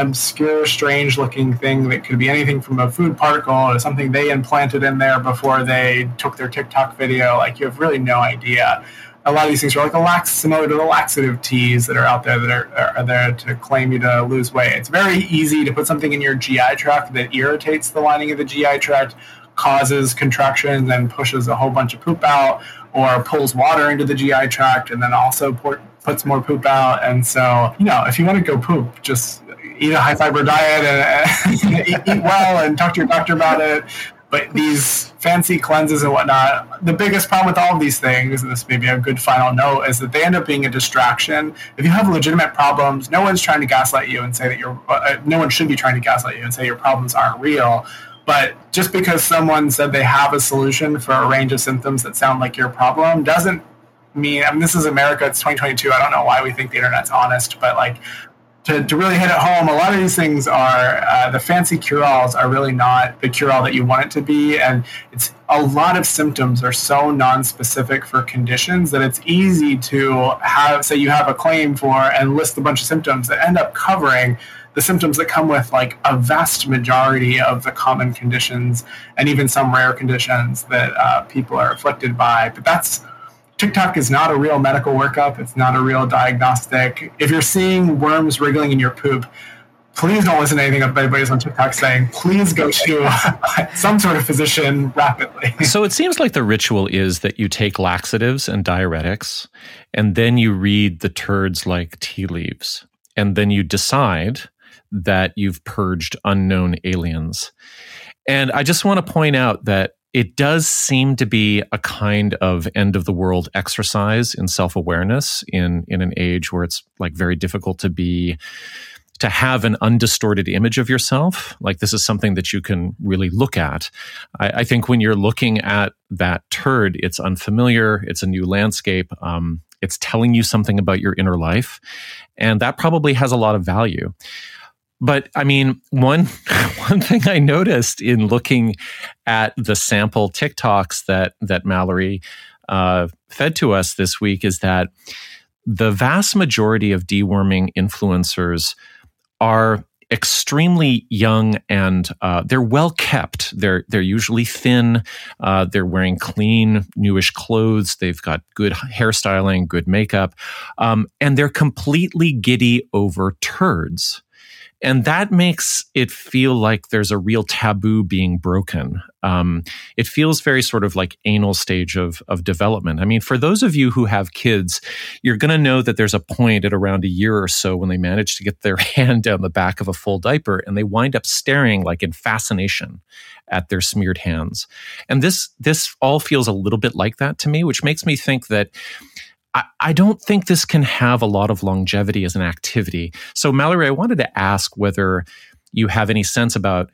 obscure, strange looking thing that could be anything from a food particle or something they implanted in there before they took their TikTok video. Like you have really no idea. A lot of these things are like a lax, similar to the laxative teas that are out there that are, are there to claim you to lose weight. It's very easy to put something in your GI tract that irritates the lining of the GI tract causes contractions and pushes a whole bunch of poop out, or pulls water into the GI tract and then also pour, puts more poop out. And so, you know, if you want to go poop, just eat a high fiber diet and, and eat, eat well and talk to your doctor about it. But these fancy cleanses and whatnot, the biggest problem with all of these things, and this may be a good final note, is that they end up being a distraction. If you have legitimate problems, no one's trying to gaslight you and say that you're, uh, no one should be trying to gaslight you and say your problems aren't real. But just because someone said they have a solution for a range of symptoms that sound like your problem doesn't mean, I mean, this is America, it's 2022. I don't know why we think the internet's honest, but like to, to really hit it home, a lot of these things are uh, the fancy cure alls are really not the cure all that you want it to be. And it's a lot of symptoms are so non specific for conditions that it's easy to have, say, you have a claim for and list a bunch of symptoms that end up covering the symptoms that come with like a vast majority of the common conditions and even some rare conditions that uh, people are afflicted by. But that's TikTok is not a real medical workup. It's not a real diagnostic. If you're seeing worms wriggling in your poop, please don't listen to anything anybody's on TikTok saying. Please go to some sort of physician rapidly. so it seems like the ritual is that you take laxatives and diuretics, and then you read the turds like tea leaves, and then you decide that you've purged unknown aliens. And I just want to point out that it does seem to be a kind of end of the world exercise in self awareness in, in an age where it's like very difficult to be to have an undistorted image of yourself. Like this is something that you can really look at. I, I think when you're looking at that turd, it's unfamiliar, it's a new landscape. Um, it's telling you something about your inner life. And that probably has a lot of value. But I mean, one one thing I noticed in looking at the sample TikToks that that Mallory uh, fed to us this week is that the vast majority of deworming influencers are extremely young and uh, they're well kept. They're they're usually thin. Uh, they're wearing clean, newish clothes. They've got good hairstyling, good makeup, um, and they're completely giddy over turds. And that makes it feel like there's a real taboo being broken. Um, it feels very sort of like anal stage of, of development. I mean, for those of you who have kids, you're going to know that there's a point at around a year or so when they manage to get their hand down the back of a full diaper and they wind up staring like in fascination at their smeared hands. And this, this all feels a little bit like that to me, which makes me think that I, I don't think this can have a lot of longevity as an activity. So, Mallory, I wanted to ask whether you have any sense about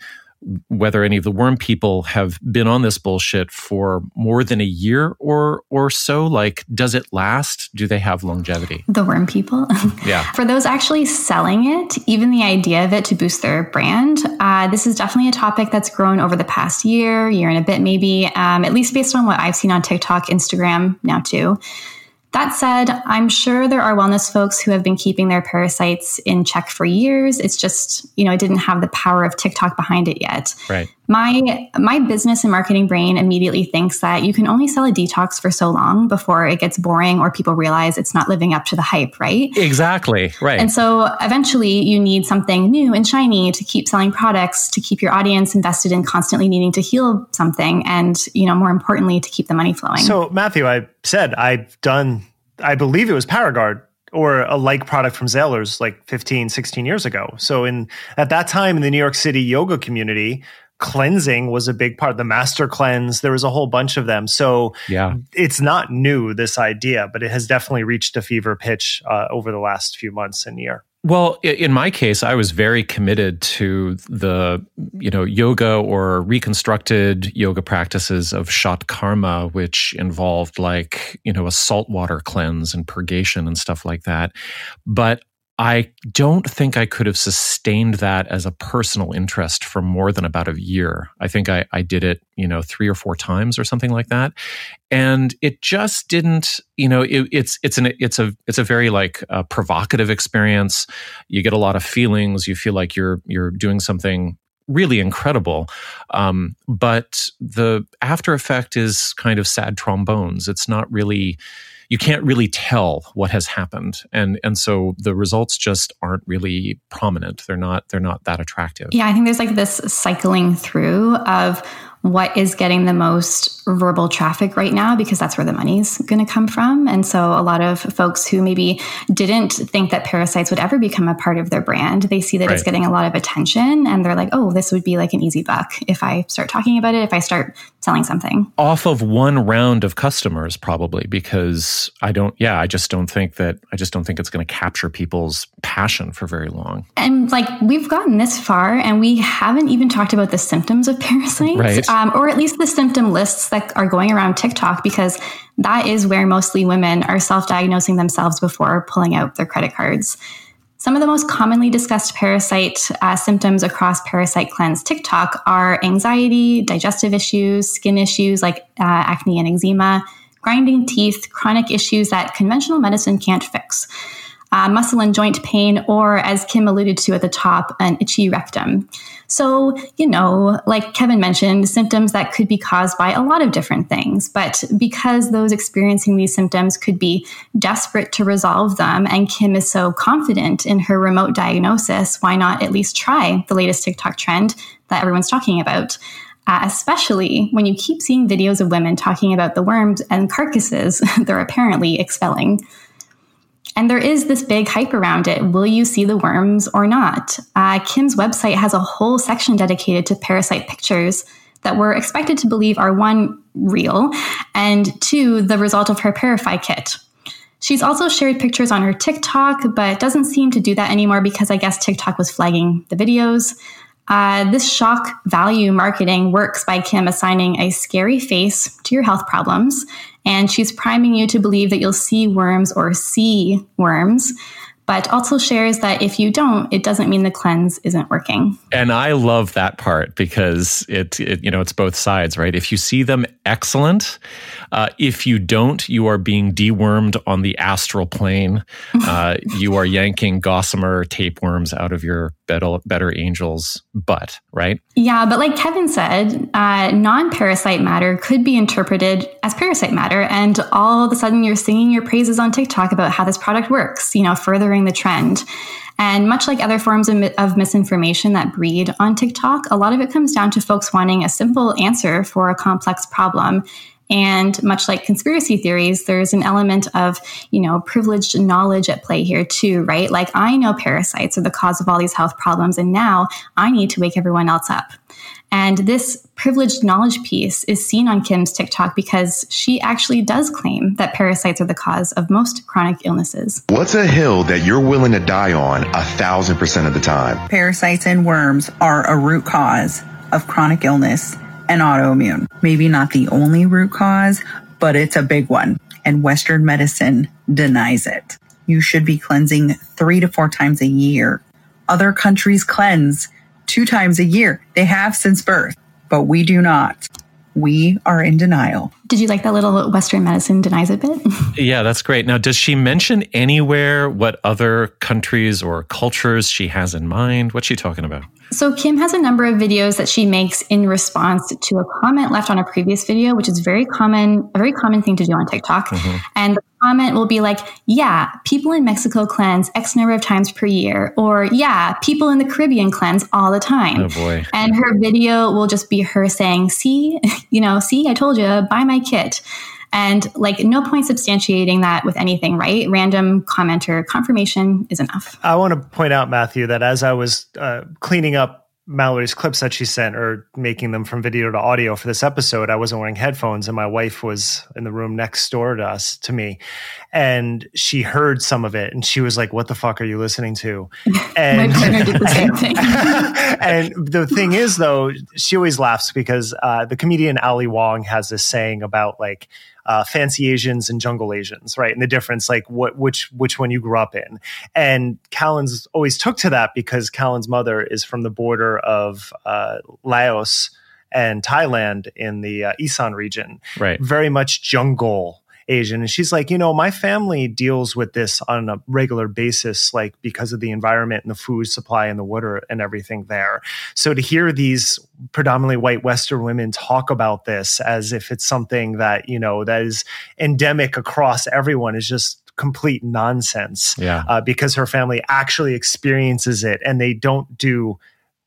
whether any of the worm people have been on this bullshit for more than a year or or so. Like does it last? Do they have longevity? The worm people? Yeah. For those actually selling it even the idea of it to boost their brand uh, this is definitely a topic that's grown over the past year year and a bit maybe um, at least based on what i've seen on tiktok instagram now too that said, I'm sure there are wellness folks who have been keeping their parasites in check for years. It's just, you know, it didn't have the power of TikTok behind it yet. Right. My my business and marketing brain immediately thinks that you can only sell a detox for so long before it gets boring or people realize it's not living up to the hype, right? Exactly. Right. And so eventually you need something new and shiny to keep selling products, to keep your audience invested in constantly needing to heal something and, you know, more importantly to keep the money flowing. So, Matthew, I said I've done I believe it was ParaGuard or a like product from Zellers like 15, 16 years ago. So in at that time in the New York City yoga community, cleansing was a big part. The master cleanse, there was a whole bunch of them. So yeah, it's not new this idea, but it has definitely reached a fever pitch uh, over the last few months and year. Well, in my case, I was very committed to the, you know, yoga or reconstructed yoga practices of Shatkarma, which involved like, you know, a saltwater cleanse and purgation and stuff like that. But I don't think I could have sustained that as a personal interest for more than about a year. I think I, I did it, you know, three or four times or something like that, and it just didn't. You know, it, it's it's an it's a it's a very like uh, provocative experience. You get a lot of feelings. You feel like you're you're doing something really incredible. Um, but the after effect is kind of sad trombones. It's not really you can't really tell what has happened. And and so the results just aren't really prominent. They're not they're not that attractive. Yeah i think there's like this cycling through of what is getting the most verbal traffic right now because that's where the money's going to come from. And so a lot of folks who maybe didn't think that parasites would ever become a part of their brand, they see that right. it's getting a lot of attention and they're like, "Oh, this would be like an easy buck if I start talking about it, if I start selling something." Off of one round of customers probably because I don't yeah, I just don't think that I just don't think it's going to capture people's passion for very long. And like we've gotten this far and we haven't even talked about the symptoms of parasites. Right um, or at least the symptom lists that are going around TikTok, because that is where mostly women are self diagnosing themselves before pulling out their credit cards. Some of the most commonly discussed parasite uh, symptoms across Parasite Cleanse TikTok are anxiety, digestive issues, skin issues like uh, acne and eczema, grinding teeth, chronic issues that conventional medicine can't fix, uh, muscle and joint pain, or as Kim alluded to at the top, an itchy rectum. So, you know, like Kevin mentioned, symptoms that could be caused by a lot of different things. But because those experiencing these symptoms could be desperate to resolve them, and Kim is so confident in her remote diagnosis, why not at least try the latest TikTok trend that everyone's talking about? Uh, especially when you keep seeing videos of women talking about the worms and carcasses they're apparently expelling. And there is this big hype around it. Will you see the worms or not? Uh, Kim's website has a whole section dedicated to parasite pictures that we're expected to believe are one, real, and two, the result of her Parify kit. She's also shared pictures on her TikTok, but doesn't seem to do that anymore because I guess TikTok was flagging the videos. Uh, this shock value marketing works by Kim assigning a scary face to your health problems and she's priming you to believe that you'll see worms or see worms but also shares that if you don't, it doesn't mean the cleanse isn't working. And I love that part because it, it you know, it's both sides, right? If you see them, excellent. Uh, if you don't, you are being dewormed on the astral plane. Uh, you are yanking gossamer tapeworms out of your better, better angel's butt, right? Yeah, but like Kevin said, uh, non parasite matter could be interpreted as parasite matter. And all of a sudden, you're singing your praises on TikTok about how this product works, you know, furthering the trend. And much like other forms of, of, misinformation that breed on TikTok, a lot of it comes down to folks wanting a simple answer for a complex problem. And much like conspiracy theories, there's an element of, you know, privileged knowledge at play here too, right? Like I know parasites are the cause of all these health problems, and now I need to wake everyone else up. And this privileged knowledge piece is seen on Kim's TikTok because she actually does claim that parasites are the cause of most chronic illnesses. What's a hill that you're willing to die on a thousand percent of the time? Parasites and worms are a root cause of chronic illness and autoimmune. Maybe not the only root cause, but it's a big one. And Western medicine denies it. You should be cleansing three to four times a year. Other countries cleanse two times a year. They have since birth, but we do not. We are in denial. Did you like that little Western medicine denies it bit? yeah, that's great. Now, does she mention anywhere what other countries or cultures she has in mind? What's she talking about? So Kim has a number of videos that she makes in response to a comment left on a previous video, which is very common, a very common thing to do on TikTok. Mm-hmm. And the comment will be like, yeah, people in Mexico cleanse X number of times per year, or yeah, people in the Caribbean cleanse all the time. Oh boy. And her video will just be her saying, see, you know, see, I told you, buy my kit. And like no point substantiating that with anything, right? Random commenter confirmation is enough. I want to point out, Matthew, that as I was uh, cleaning up Mallory's clips that she sent or making them from video to audio for this episode, I wasn't wearing headphones and my wife was in the room next door to us, to me. And she heard some of it and she was like, What the fuck are you listening to? And, my partner did the thing. and the thing is, though, she always laughs because uh, the comedian Ali Wong has this saying about like, uh, fancy Asians and jungle Asians, right? And the difference, like what which which one you grew up in. And Callan's always took to that because Callan's mother is from the border of uh, Laos and Thailand in the uh, Isan region, right? Very much jungle Asian. And she's like, you know, my family deals with this on a regular basis, like because of the environment and the food supply and the water and everything there. So to hear these predominantly white Western women talk about this as if it's something that, you know, that is endemic across everyone is just complete nonsense. Yeah. Uh, because her family actually experiences it and they don't do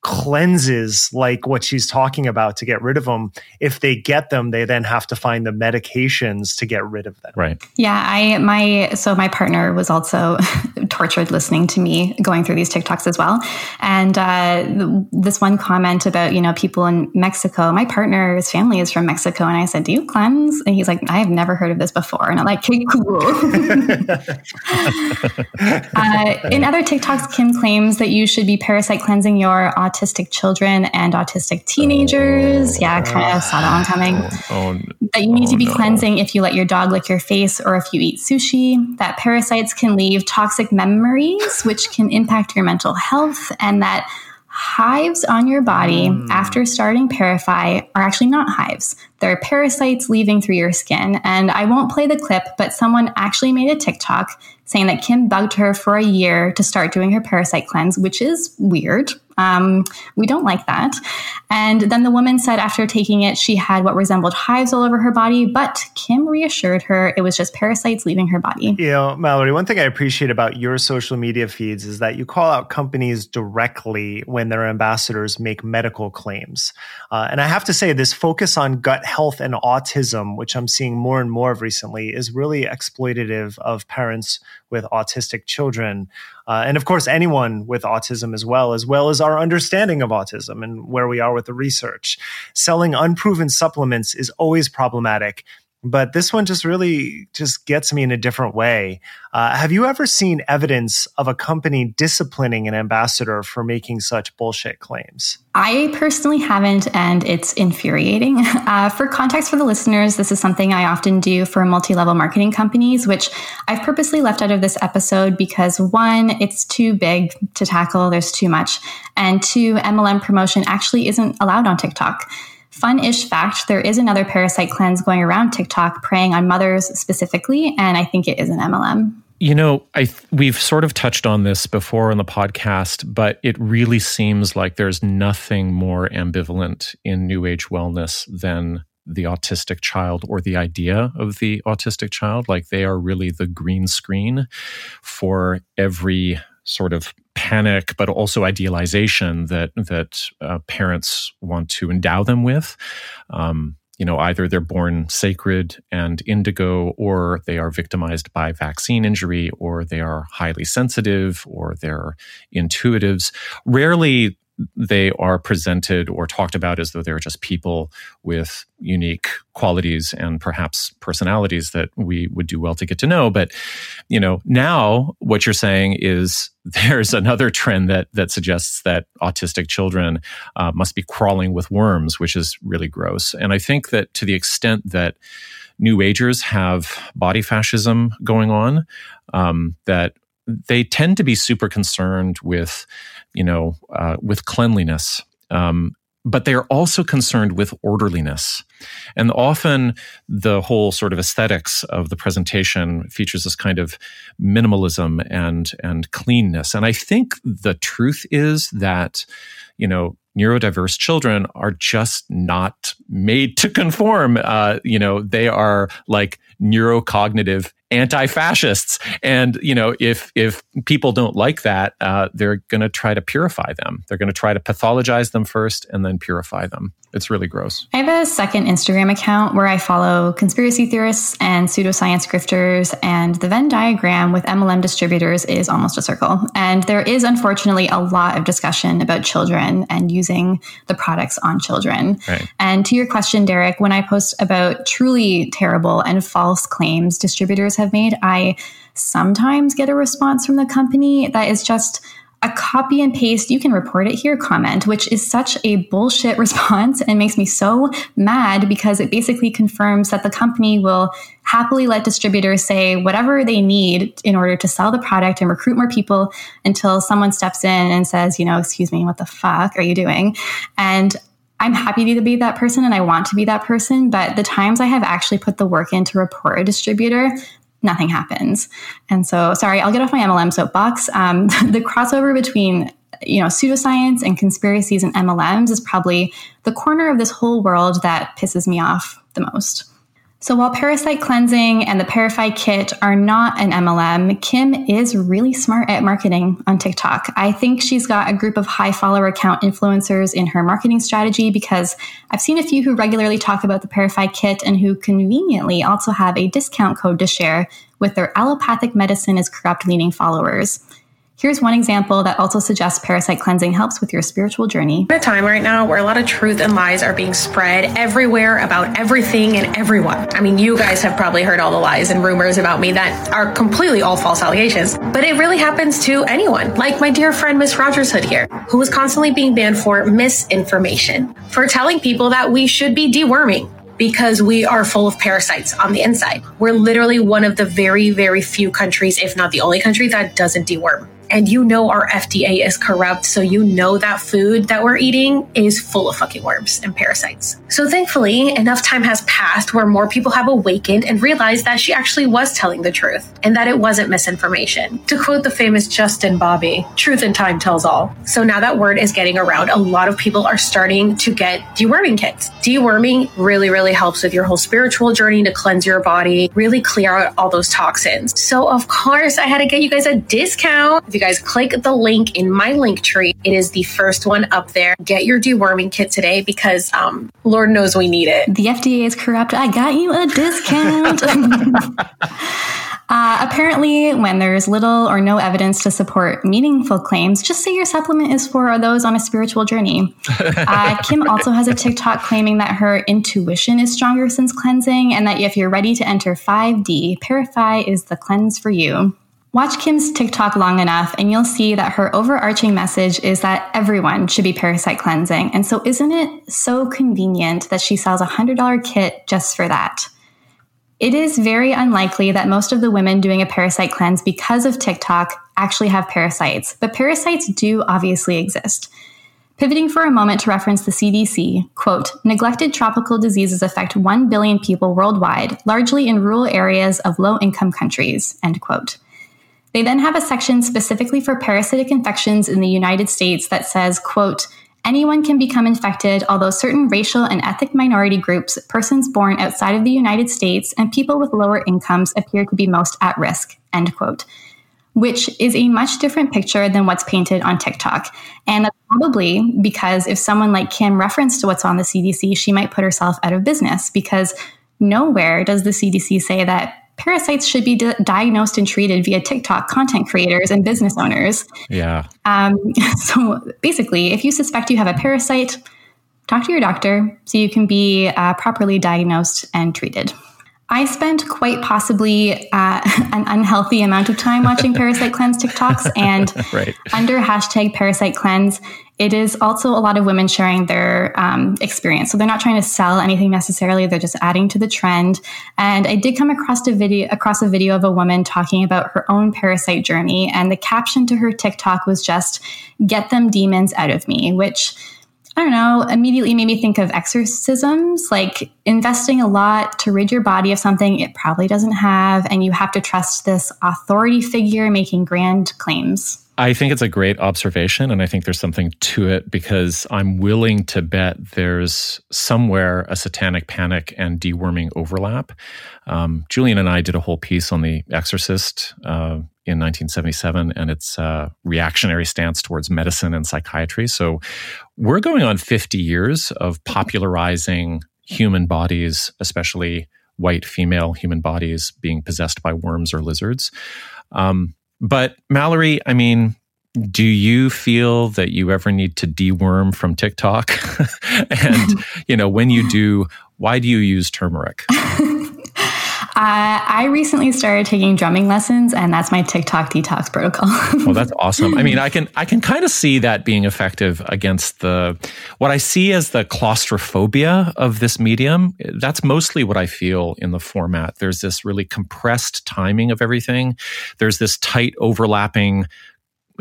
cleanses like what she's talking about to get rid of them if they get them they then have to find the medications to get rid of them. Right. Yeah i my so my partner was also tortured listening to me going through these tiktoks as well and uh, this one comment about you know people in mexico my partner's family is from mexico and i said do you cleanse and he's like i've never heard of this before and i'm like okay cool uh, in other tiktoks kim claims that you should be parasite cleansing your autistic children and autistic teenagers. Oh, yeah, kind of saw that one coming. Oh, oh, that you need to be no. cleansing if you let your dog lick your face or if you eat sushi. That parasites can leave toxic memories, which can impact your mental health, and that hives on your body mm. after starting Parify are actually not hives. They're parasites leaving through your skin. And I won't play the clip, but someone actually made a TikTok saying that Kim bugged her for a year to start doing her parasite cleanse, which is weird. Um, we don't like that. And then the woman said after taking it, she had what resembled hives all over her body, but Kim reassured her it was just parasites leaving her body. You know, Mallory, one thing I appreciate about your social media feeds is that you call out companies directly when their ambassadors make medical claims. Uh, and I have to say, this focus on gut health and autism, which I'm seeing more and more of recently, is really exploitative of parents with autistic children. Uh, and of course, anyone with autism as well, as well as our understanding of autism and where we are with the research. Selling unproven supplements is always problematic but this one just really just gets me in a different way. Uh, have you ever seen evidence of a company disciplining an ambassador for making such bullshit claims? I personally haven't, and it's infuriating. Uh, for context for the listeners, this is something I often do for multi level marketing companies, which I've purposely left out of this episode because one, it's too big to tackle, there's too much, and two, MLM promotion actually isn't allowed on TikTok. Fun ish fact there is another parasite cleanse going around TikTok preying on mothers specifically, and I think it is an MLM. You know, I we've sort of touched on this before on the podcast, but it really seems like there's nothing more ambivalent in new age wellness than the autistic child or the idea of the autistic child. Like they are really the green screen for every sort of panic, but also idealization that that uh, parents want to endow them with. Um, you know, either they're born sacred and indigo, or they are victimized by vaccine injury, or they are highly sensitive, or they're intuitives. Rarely they are presented or talked about as though they're just people with unique qualities and perhaps personalities that we would do well to get to know. But you know now what you're saying is there's another trend that that suggests that autistic children uh, must be crawling with worms which is really gross. And i think that to the extent that new agers have body fascism going on um, that they tend to be super concerned with you know, uh, with cleanliness. Um, but they are also concerned with orderliness. And often the whole sort of aesthetics of the presentation features this kind of minimalism and, and cleanness. And I think the truth is that, you know, neurodiverse children are just not made to conform. Uh, you know, they are like neurocognitive anti-fascists. And you know, if if people don't like that, uh, they're going to try to purify them. They're going to try to pathologize them first and then purify them. It's really gross. I have a second Instagram account where I follow conspiracy theorists and pseudoscience grifters, and the Venn diagram with MLM distributors is almost a circle. And there is unfortunately a lot of discussion about children and using the products on children. Right. And to your question, Derek, when I post about truly terrible and false claims distributors have made, I sometimes get a response from the company that is just a copy and paste, you can report it here comment, which is such a bullshit response and makes me so mad because it basically confirms that the company will happily let distributors say whatever they need in order to sell the product and recruit more people until someone steps in and says, you know, excuse me, what the fuck are you doing? And I'm happy to be that person and I want to be that person. But the times I have actually put the work in to report a distributor, nothing happens. And so, sorry, I'll get off my MLM soapbox. Um, the crossover between you know pseudoscience and conspiracies and MLMs is probably the corner of this whole world that pisses me off the most. So while parasite cleansing and the Parify kit are not an MLM, Kim is really smart at marketing on TikTok. I think she's got a group of high follower account influencers in her marketing strategy because I've seen a few who regularly talk about the Parify kit and who conveniently also have a discount code to share with their allopathic medicine is corrupt leaning followers. Here's one example that also suggests parasite cleansing helps with your spiritual journey. At a time right now where a lot of truth and lies are being spread everywhere about everything and everyone. I mean, you guys have probably heard all the lies and rumors about me that are completely all false allegations, but it really happens to anyone, like my dear friend Miss Rogers Hood here, who was constantly being banned for misinformation, for telling people that we should be deworming because we are full of parasites on the inside. We're literally one of the very, very few countries, if not the only country, that doesn't deworm and you know our FDA is corrupt, so you know that food that we're eating is full of fucking worms and parasites. So thankfully, enough time has passed where more people have awakened and realized that she actually was telling the truth and that it wasn't misinformation. To quote the famous Justin Bobby, truth in time tells all. So now that word is getting around, a lot of people are starting to get deworming kits. Deworming really, really helps with your whole spiritual journey to cleanse your body, really clear out all those toxins. So of course, I had to get you guys a discount. If you guys click the link in my link tree, it is the first one up there. Get your deworming kit today because um, Lord knows we need it. The FDA is corrupt. I got you a discount. Uh, apparently, when there's little or no evidence to support meaningful claims, just say your supplement is for those on a spiritual journey. Uh, Kim also has a TikTok claiming that her intuition is stronger since cleansing, and that if you're ready to enter 5D, Parify is the cleanse for you. Watch Kim's TikTok long enough and you'll see that her overarching message is that everyone should be parasite cleansing. And so isn't it so convenient that she sells a $100 kit just for that? It is very unlikely that most of the women doing a parasite cleanse because of TikTok actually have parasites, but parasites do obviously exist. Pivoting for a moment to reference the CDC, quote, neglected tropical diseases affect 1 billion people worldwide, largely in rural areas of low income countries, end quote. They then have a section specifically for parasitic infections in the United States that says, quote, anyone can become infected, although certain racial and ethnic minority groups, persons born outside of the United States, and people with lower incomes appear to be most at risk, end quote. Which is a much different picture than what's painted on TikTok. And that's probably because if someone like Kim referenced what's on the CDC, she might put herself out of business because nowhere does the CDC say that parasites should be di- diagnosed and treated via TikTok content creators and business owners. Yeah. Um, so basically, if you suspect you have a parasite, talk to your doctor so you can be uh, properly diagnosed and treated. I spent quite possibly uh, an unhealthy amount of time watching Parasite Cleanse TikToks, and right. under hashtag Parasite Cleanse, it is also a lot of women sharing their um, experience. So they're not trying to sell anything necessarily; they're just adding to the trend. And I did come across a video across a video of a woman talking about her own parasite journey, and the caption to her TikTok was just "Get them demons out of me," which I don't know, immediately made me think of exorcisms, like investing a lot to rid your body of something it probably doesn't have, and you have to trust this authority figure making grand claims. I think it's a great observation, and I think there's something to it because I'm willing to bet there's somewhere a satanic panic and deworming overlap. Um, Julian and I did a whole piece on The Exorcist uh, in 1977 and its uh, reactionary stance towards medicine and psychiatry. So we're going on 50 years of popularizing human bodies, especially white female human bodies being possessed by worms or lizards. Um, but Mallory, I mean, do you feel that you ever need to deworm from TikTok? and, you know, when you do, why do you use turmeric? Uh, I recently started taking drumming lessons, and that's my TikTok detox protocol. well, that's awesome. I mean, I can I can kind of see that being effective against the what I see as the claustrophobia of this medium. That's mostly what I feel in the format. There's this really compressed timing of everything. There's this tight overlapping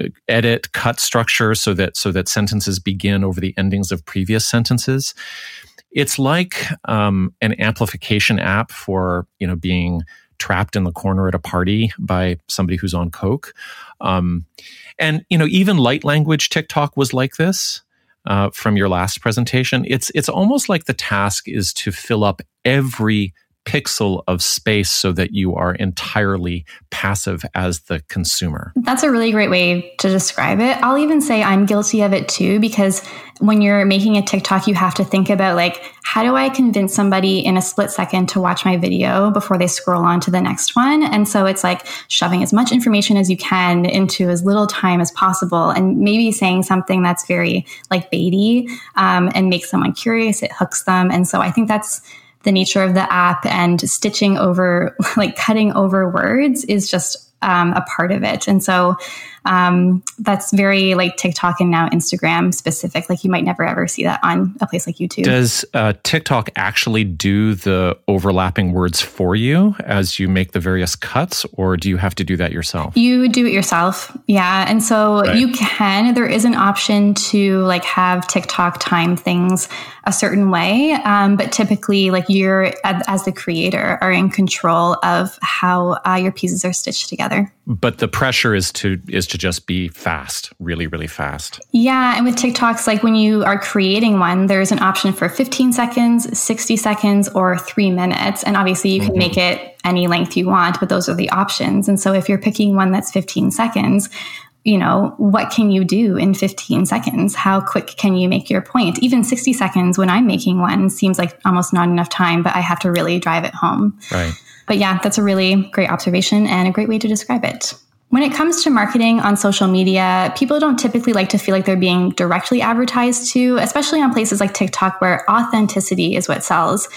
uh, edit cut structure so that so that sentences begin over the endings of previous sentences it's like um, an amplification app for you know being trapped in the corner at a party by somebody who's on coke. Um, and you know even light language tiktok was like this uh, from your last presentation. It's it's almost like the task is to fill up every pixel of space so that you are entirely passive as the consumer. That's a really great way to describe it. I'll even say I'm guilty of it too because when you're making a TikTok, you have to think about like, how do I convince somebody in a split second to watch my video before they scroll on to the next one? And so it's like shoving as much information as you can into as little time as possible and maybe saying something that's very like baity um, and makes someone curious. It hooks them. And so I think that's the nature of the app and stitching over, like cutting over words is just um, a part of it. And so um, that's very like TikTok and now Instagram specific. Like you might never ever see that on a place like YouTube. Does uh, TikTok actually do the overlapping words for you as you make the various cuts, or do you have to do that yourself? You do it yourself, yeah. And so right. you can. There is an option to like have TikTok time things a certain way, um, but typically, like you're as the creator are in control of how uh, your pieces are stitched together. But the pressure is to is to just be fast, really, really fast. Yeah. And with TikToks, like when you are creating one, there's an option for 15 seconds, 60 seconds, or three minutes. And obviously, you can mm-hmm. make it any length you want, but those are the options. And so if you're picking one that's 15 seconds, you know, what can you do in 15 seconds? How quick can you make your point? Even 60 seconds when I'm making one seems like almost not enough time, but I have to really drive it home. Right. But yeah, that's a really great observation and a great way to describe it. When it comes to marketing on social media, people don't typically like to feel like they're being directly advertised to, especially on places like TikTok where authenticity is what sells.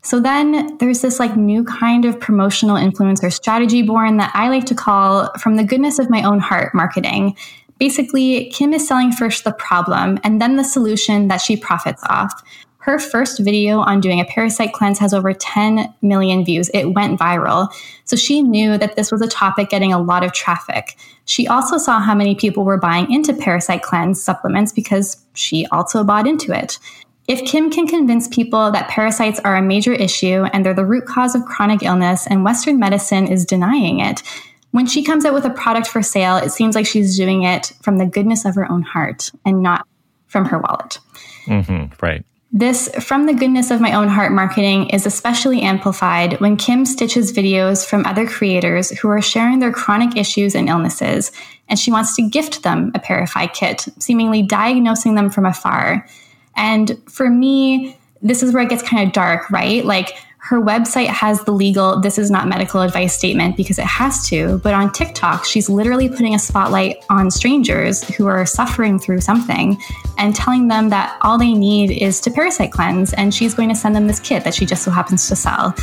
So then there's this like new kind of promotional influencer strategy born that I like to call from the goodness of my own heart marketing. Basically, Kim is selling first the problem and then the solution that she profits off. Her first video on doing a parasite cleanse has over 10 million views. It went viral. So she knew that this was a topic getting a lot of traffic. She also saw how many people were buying into parasite cleanse supplements because she also bought into it. If Kim can convince people that parasites are a major issue and they're the root cause of chronic illness and Western medicine is denying it, when she comes out with a product for sale, it seems like she's doing it from the goodness of her own heart and not from her wallet. Mm-hmm, right. This from the goodness of my own heart marketing is especially amplified when Kim stitches videos from other creators who are sharing their chronic issues and illnesses, and she wants to gift them a Parify kit, seemingly diagnosing them from afar. And for me, this is where it gets kind of dark, right? Like her website has the legal, this is not medical advice statement because it has to. But on TikTok, she's literally putting a spotlight on strangers who are suffering through something and telling them that all they need is to parasite cleanse. And she's going to send them this kit that she just so happens to sell.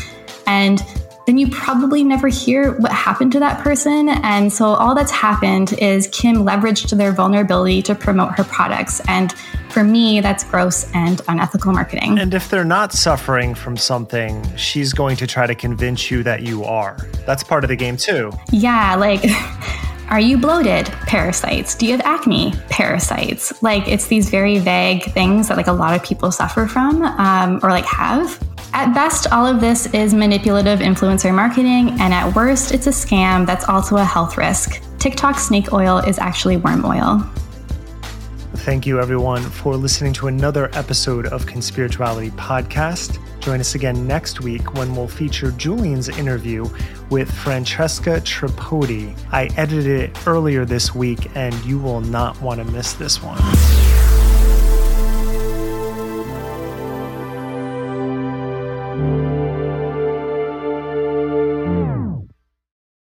And then you probably never hear what happened to that person. And so all that's happened is Kim leveraged their vulnerability to promote her products. And for me, that's gross and unethical marketing. And if they're not suffering from something, she's going to try to convince you that you are. That's part of the game, too. Yeah, like. Are you bloated? Parasites. Do you have acne? Parasites. Like it's these very vague things that like a lot of people suffer from um, or like have. At best, all of this is manipulative influencer marketing, and at worst, it's a scam that's also a health risk. TikTok snake oil is actually worm oil. Thank you, everyone, for listening to another episode of Conspirituality Podcast. Join us again next week when we'll feature Julian's interview with Francesca Tripodi. I edited it earlier this week, and you will not want to miss this one.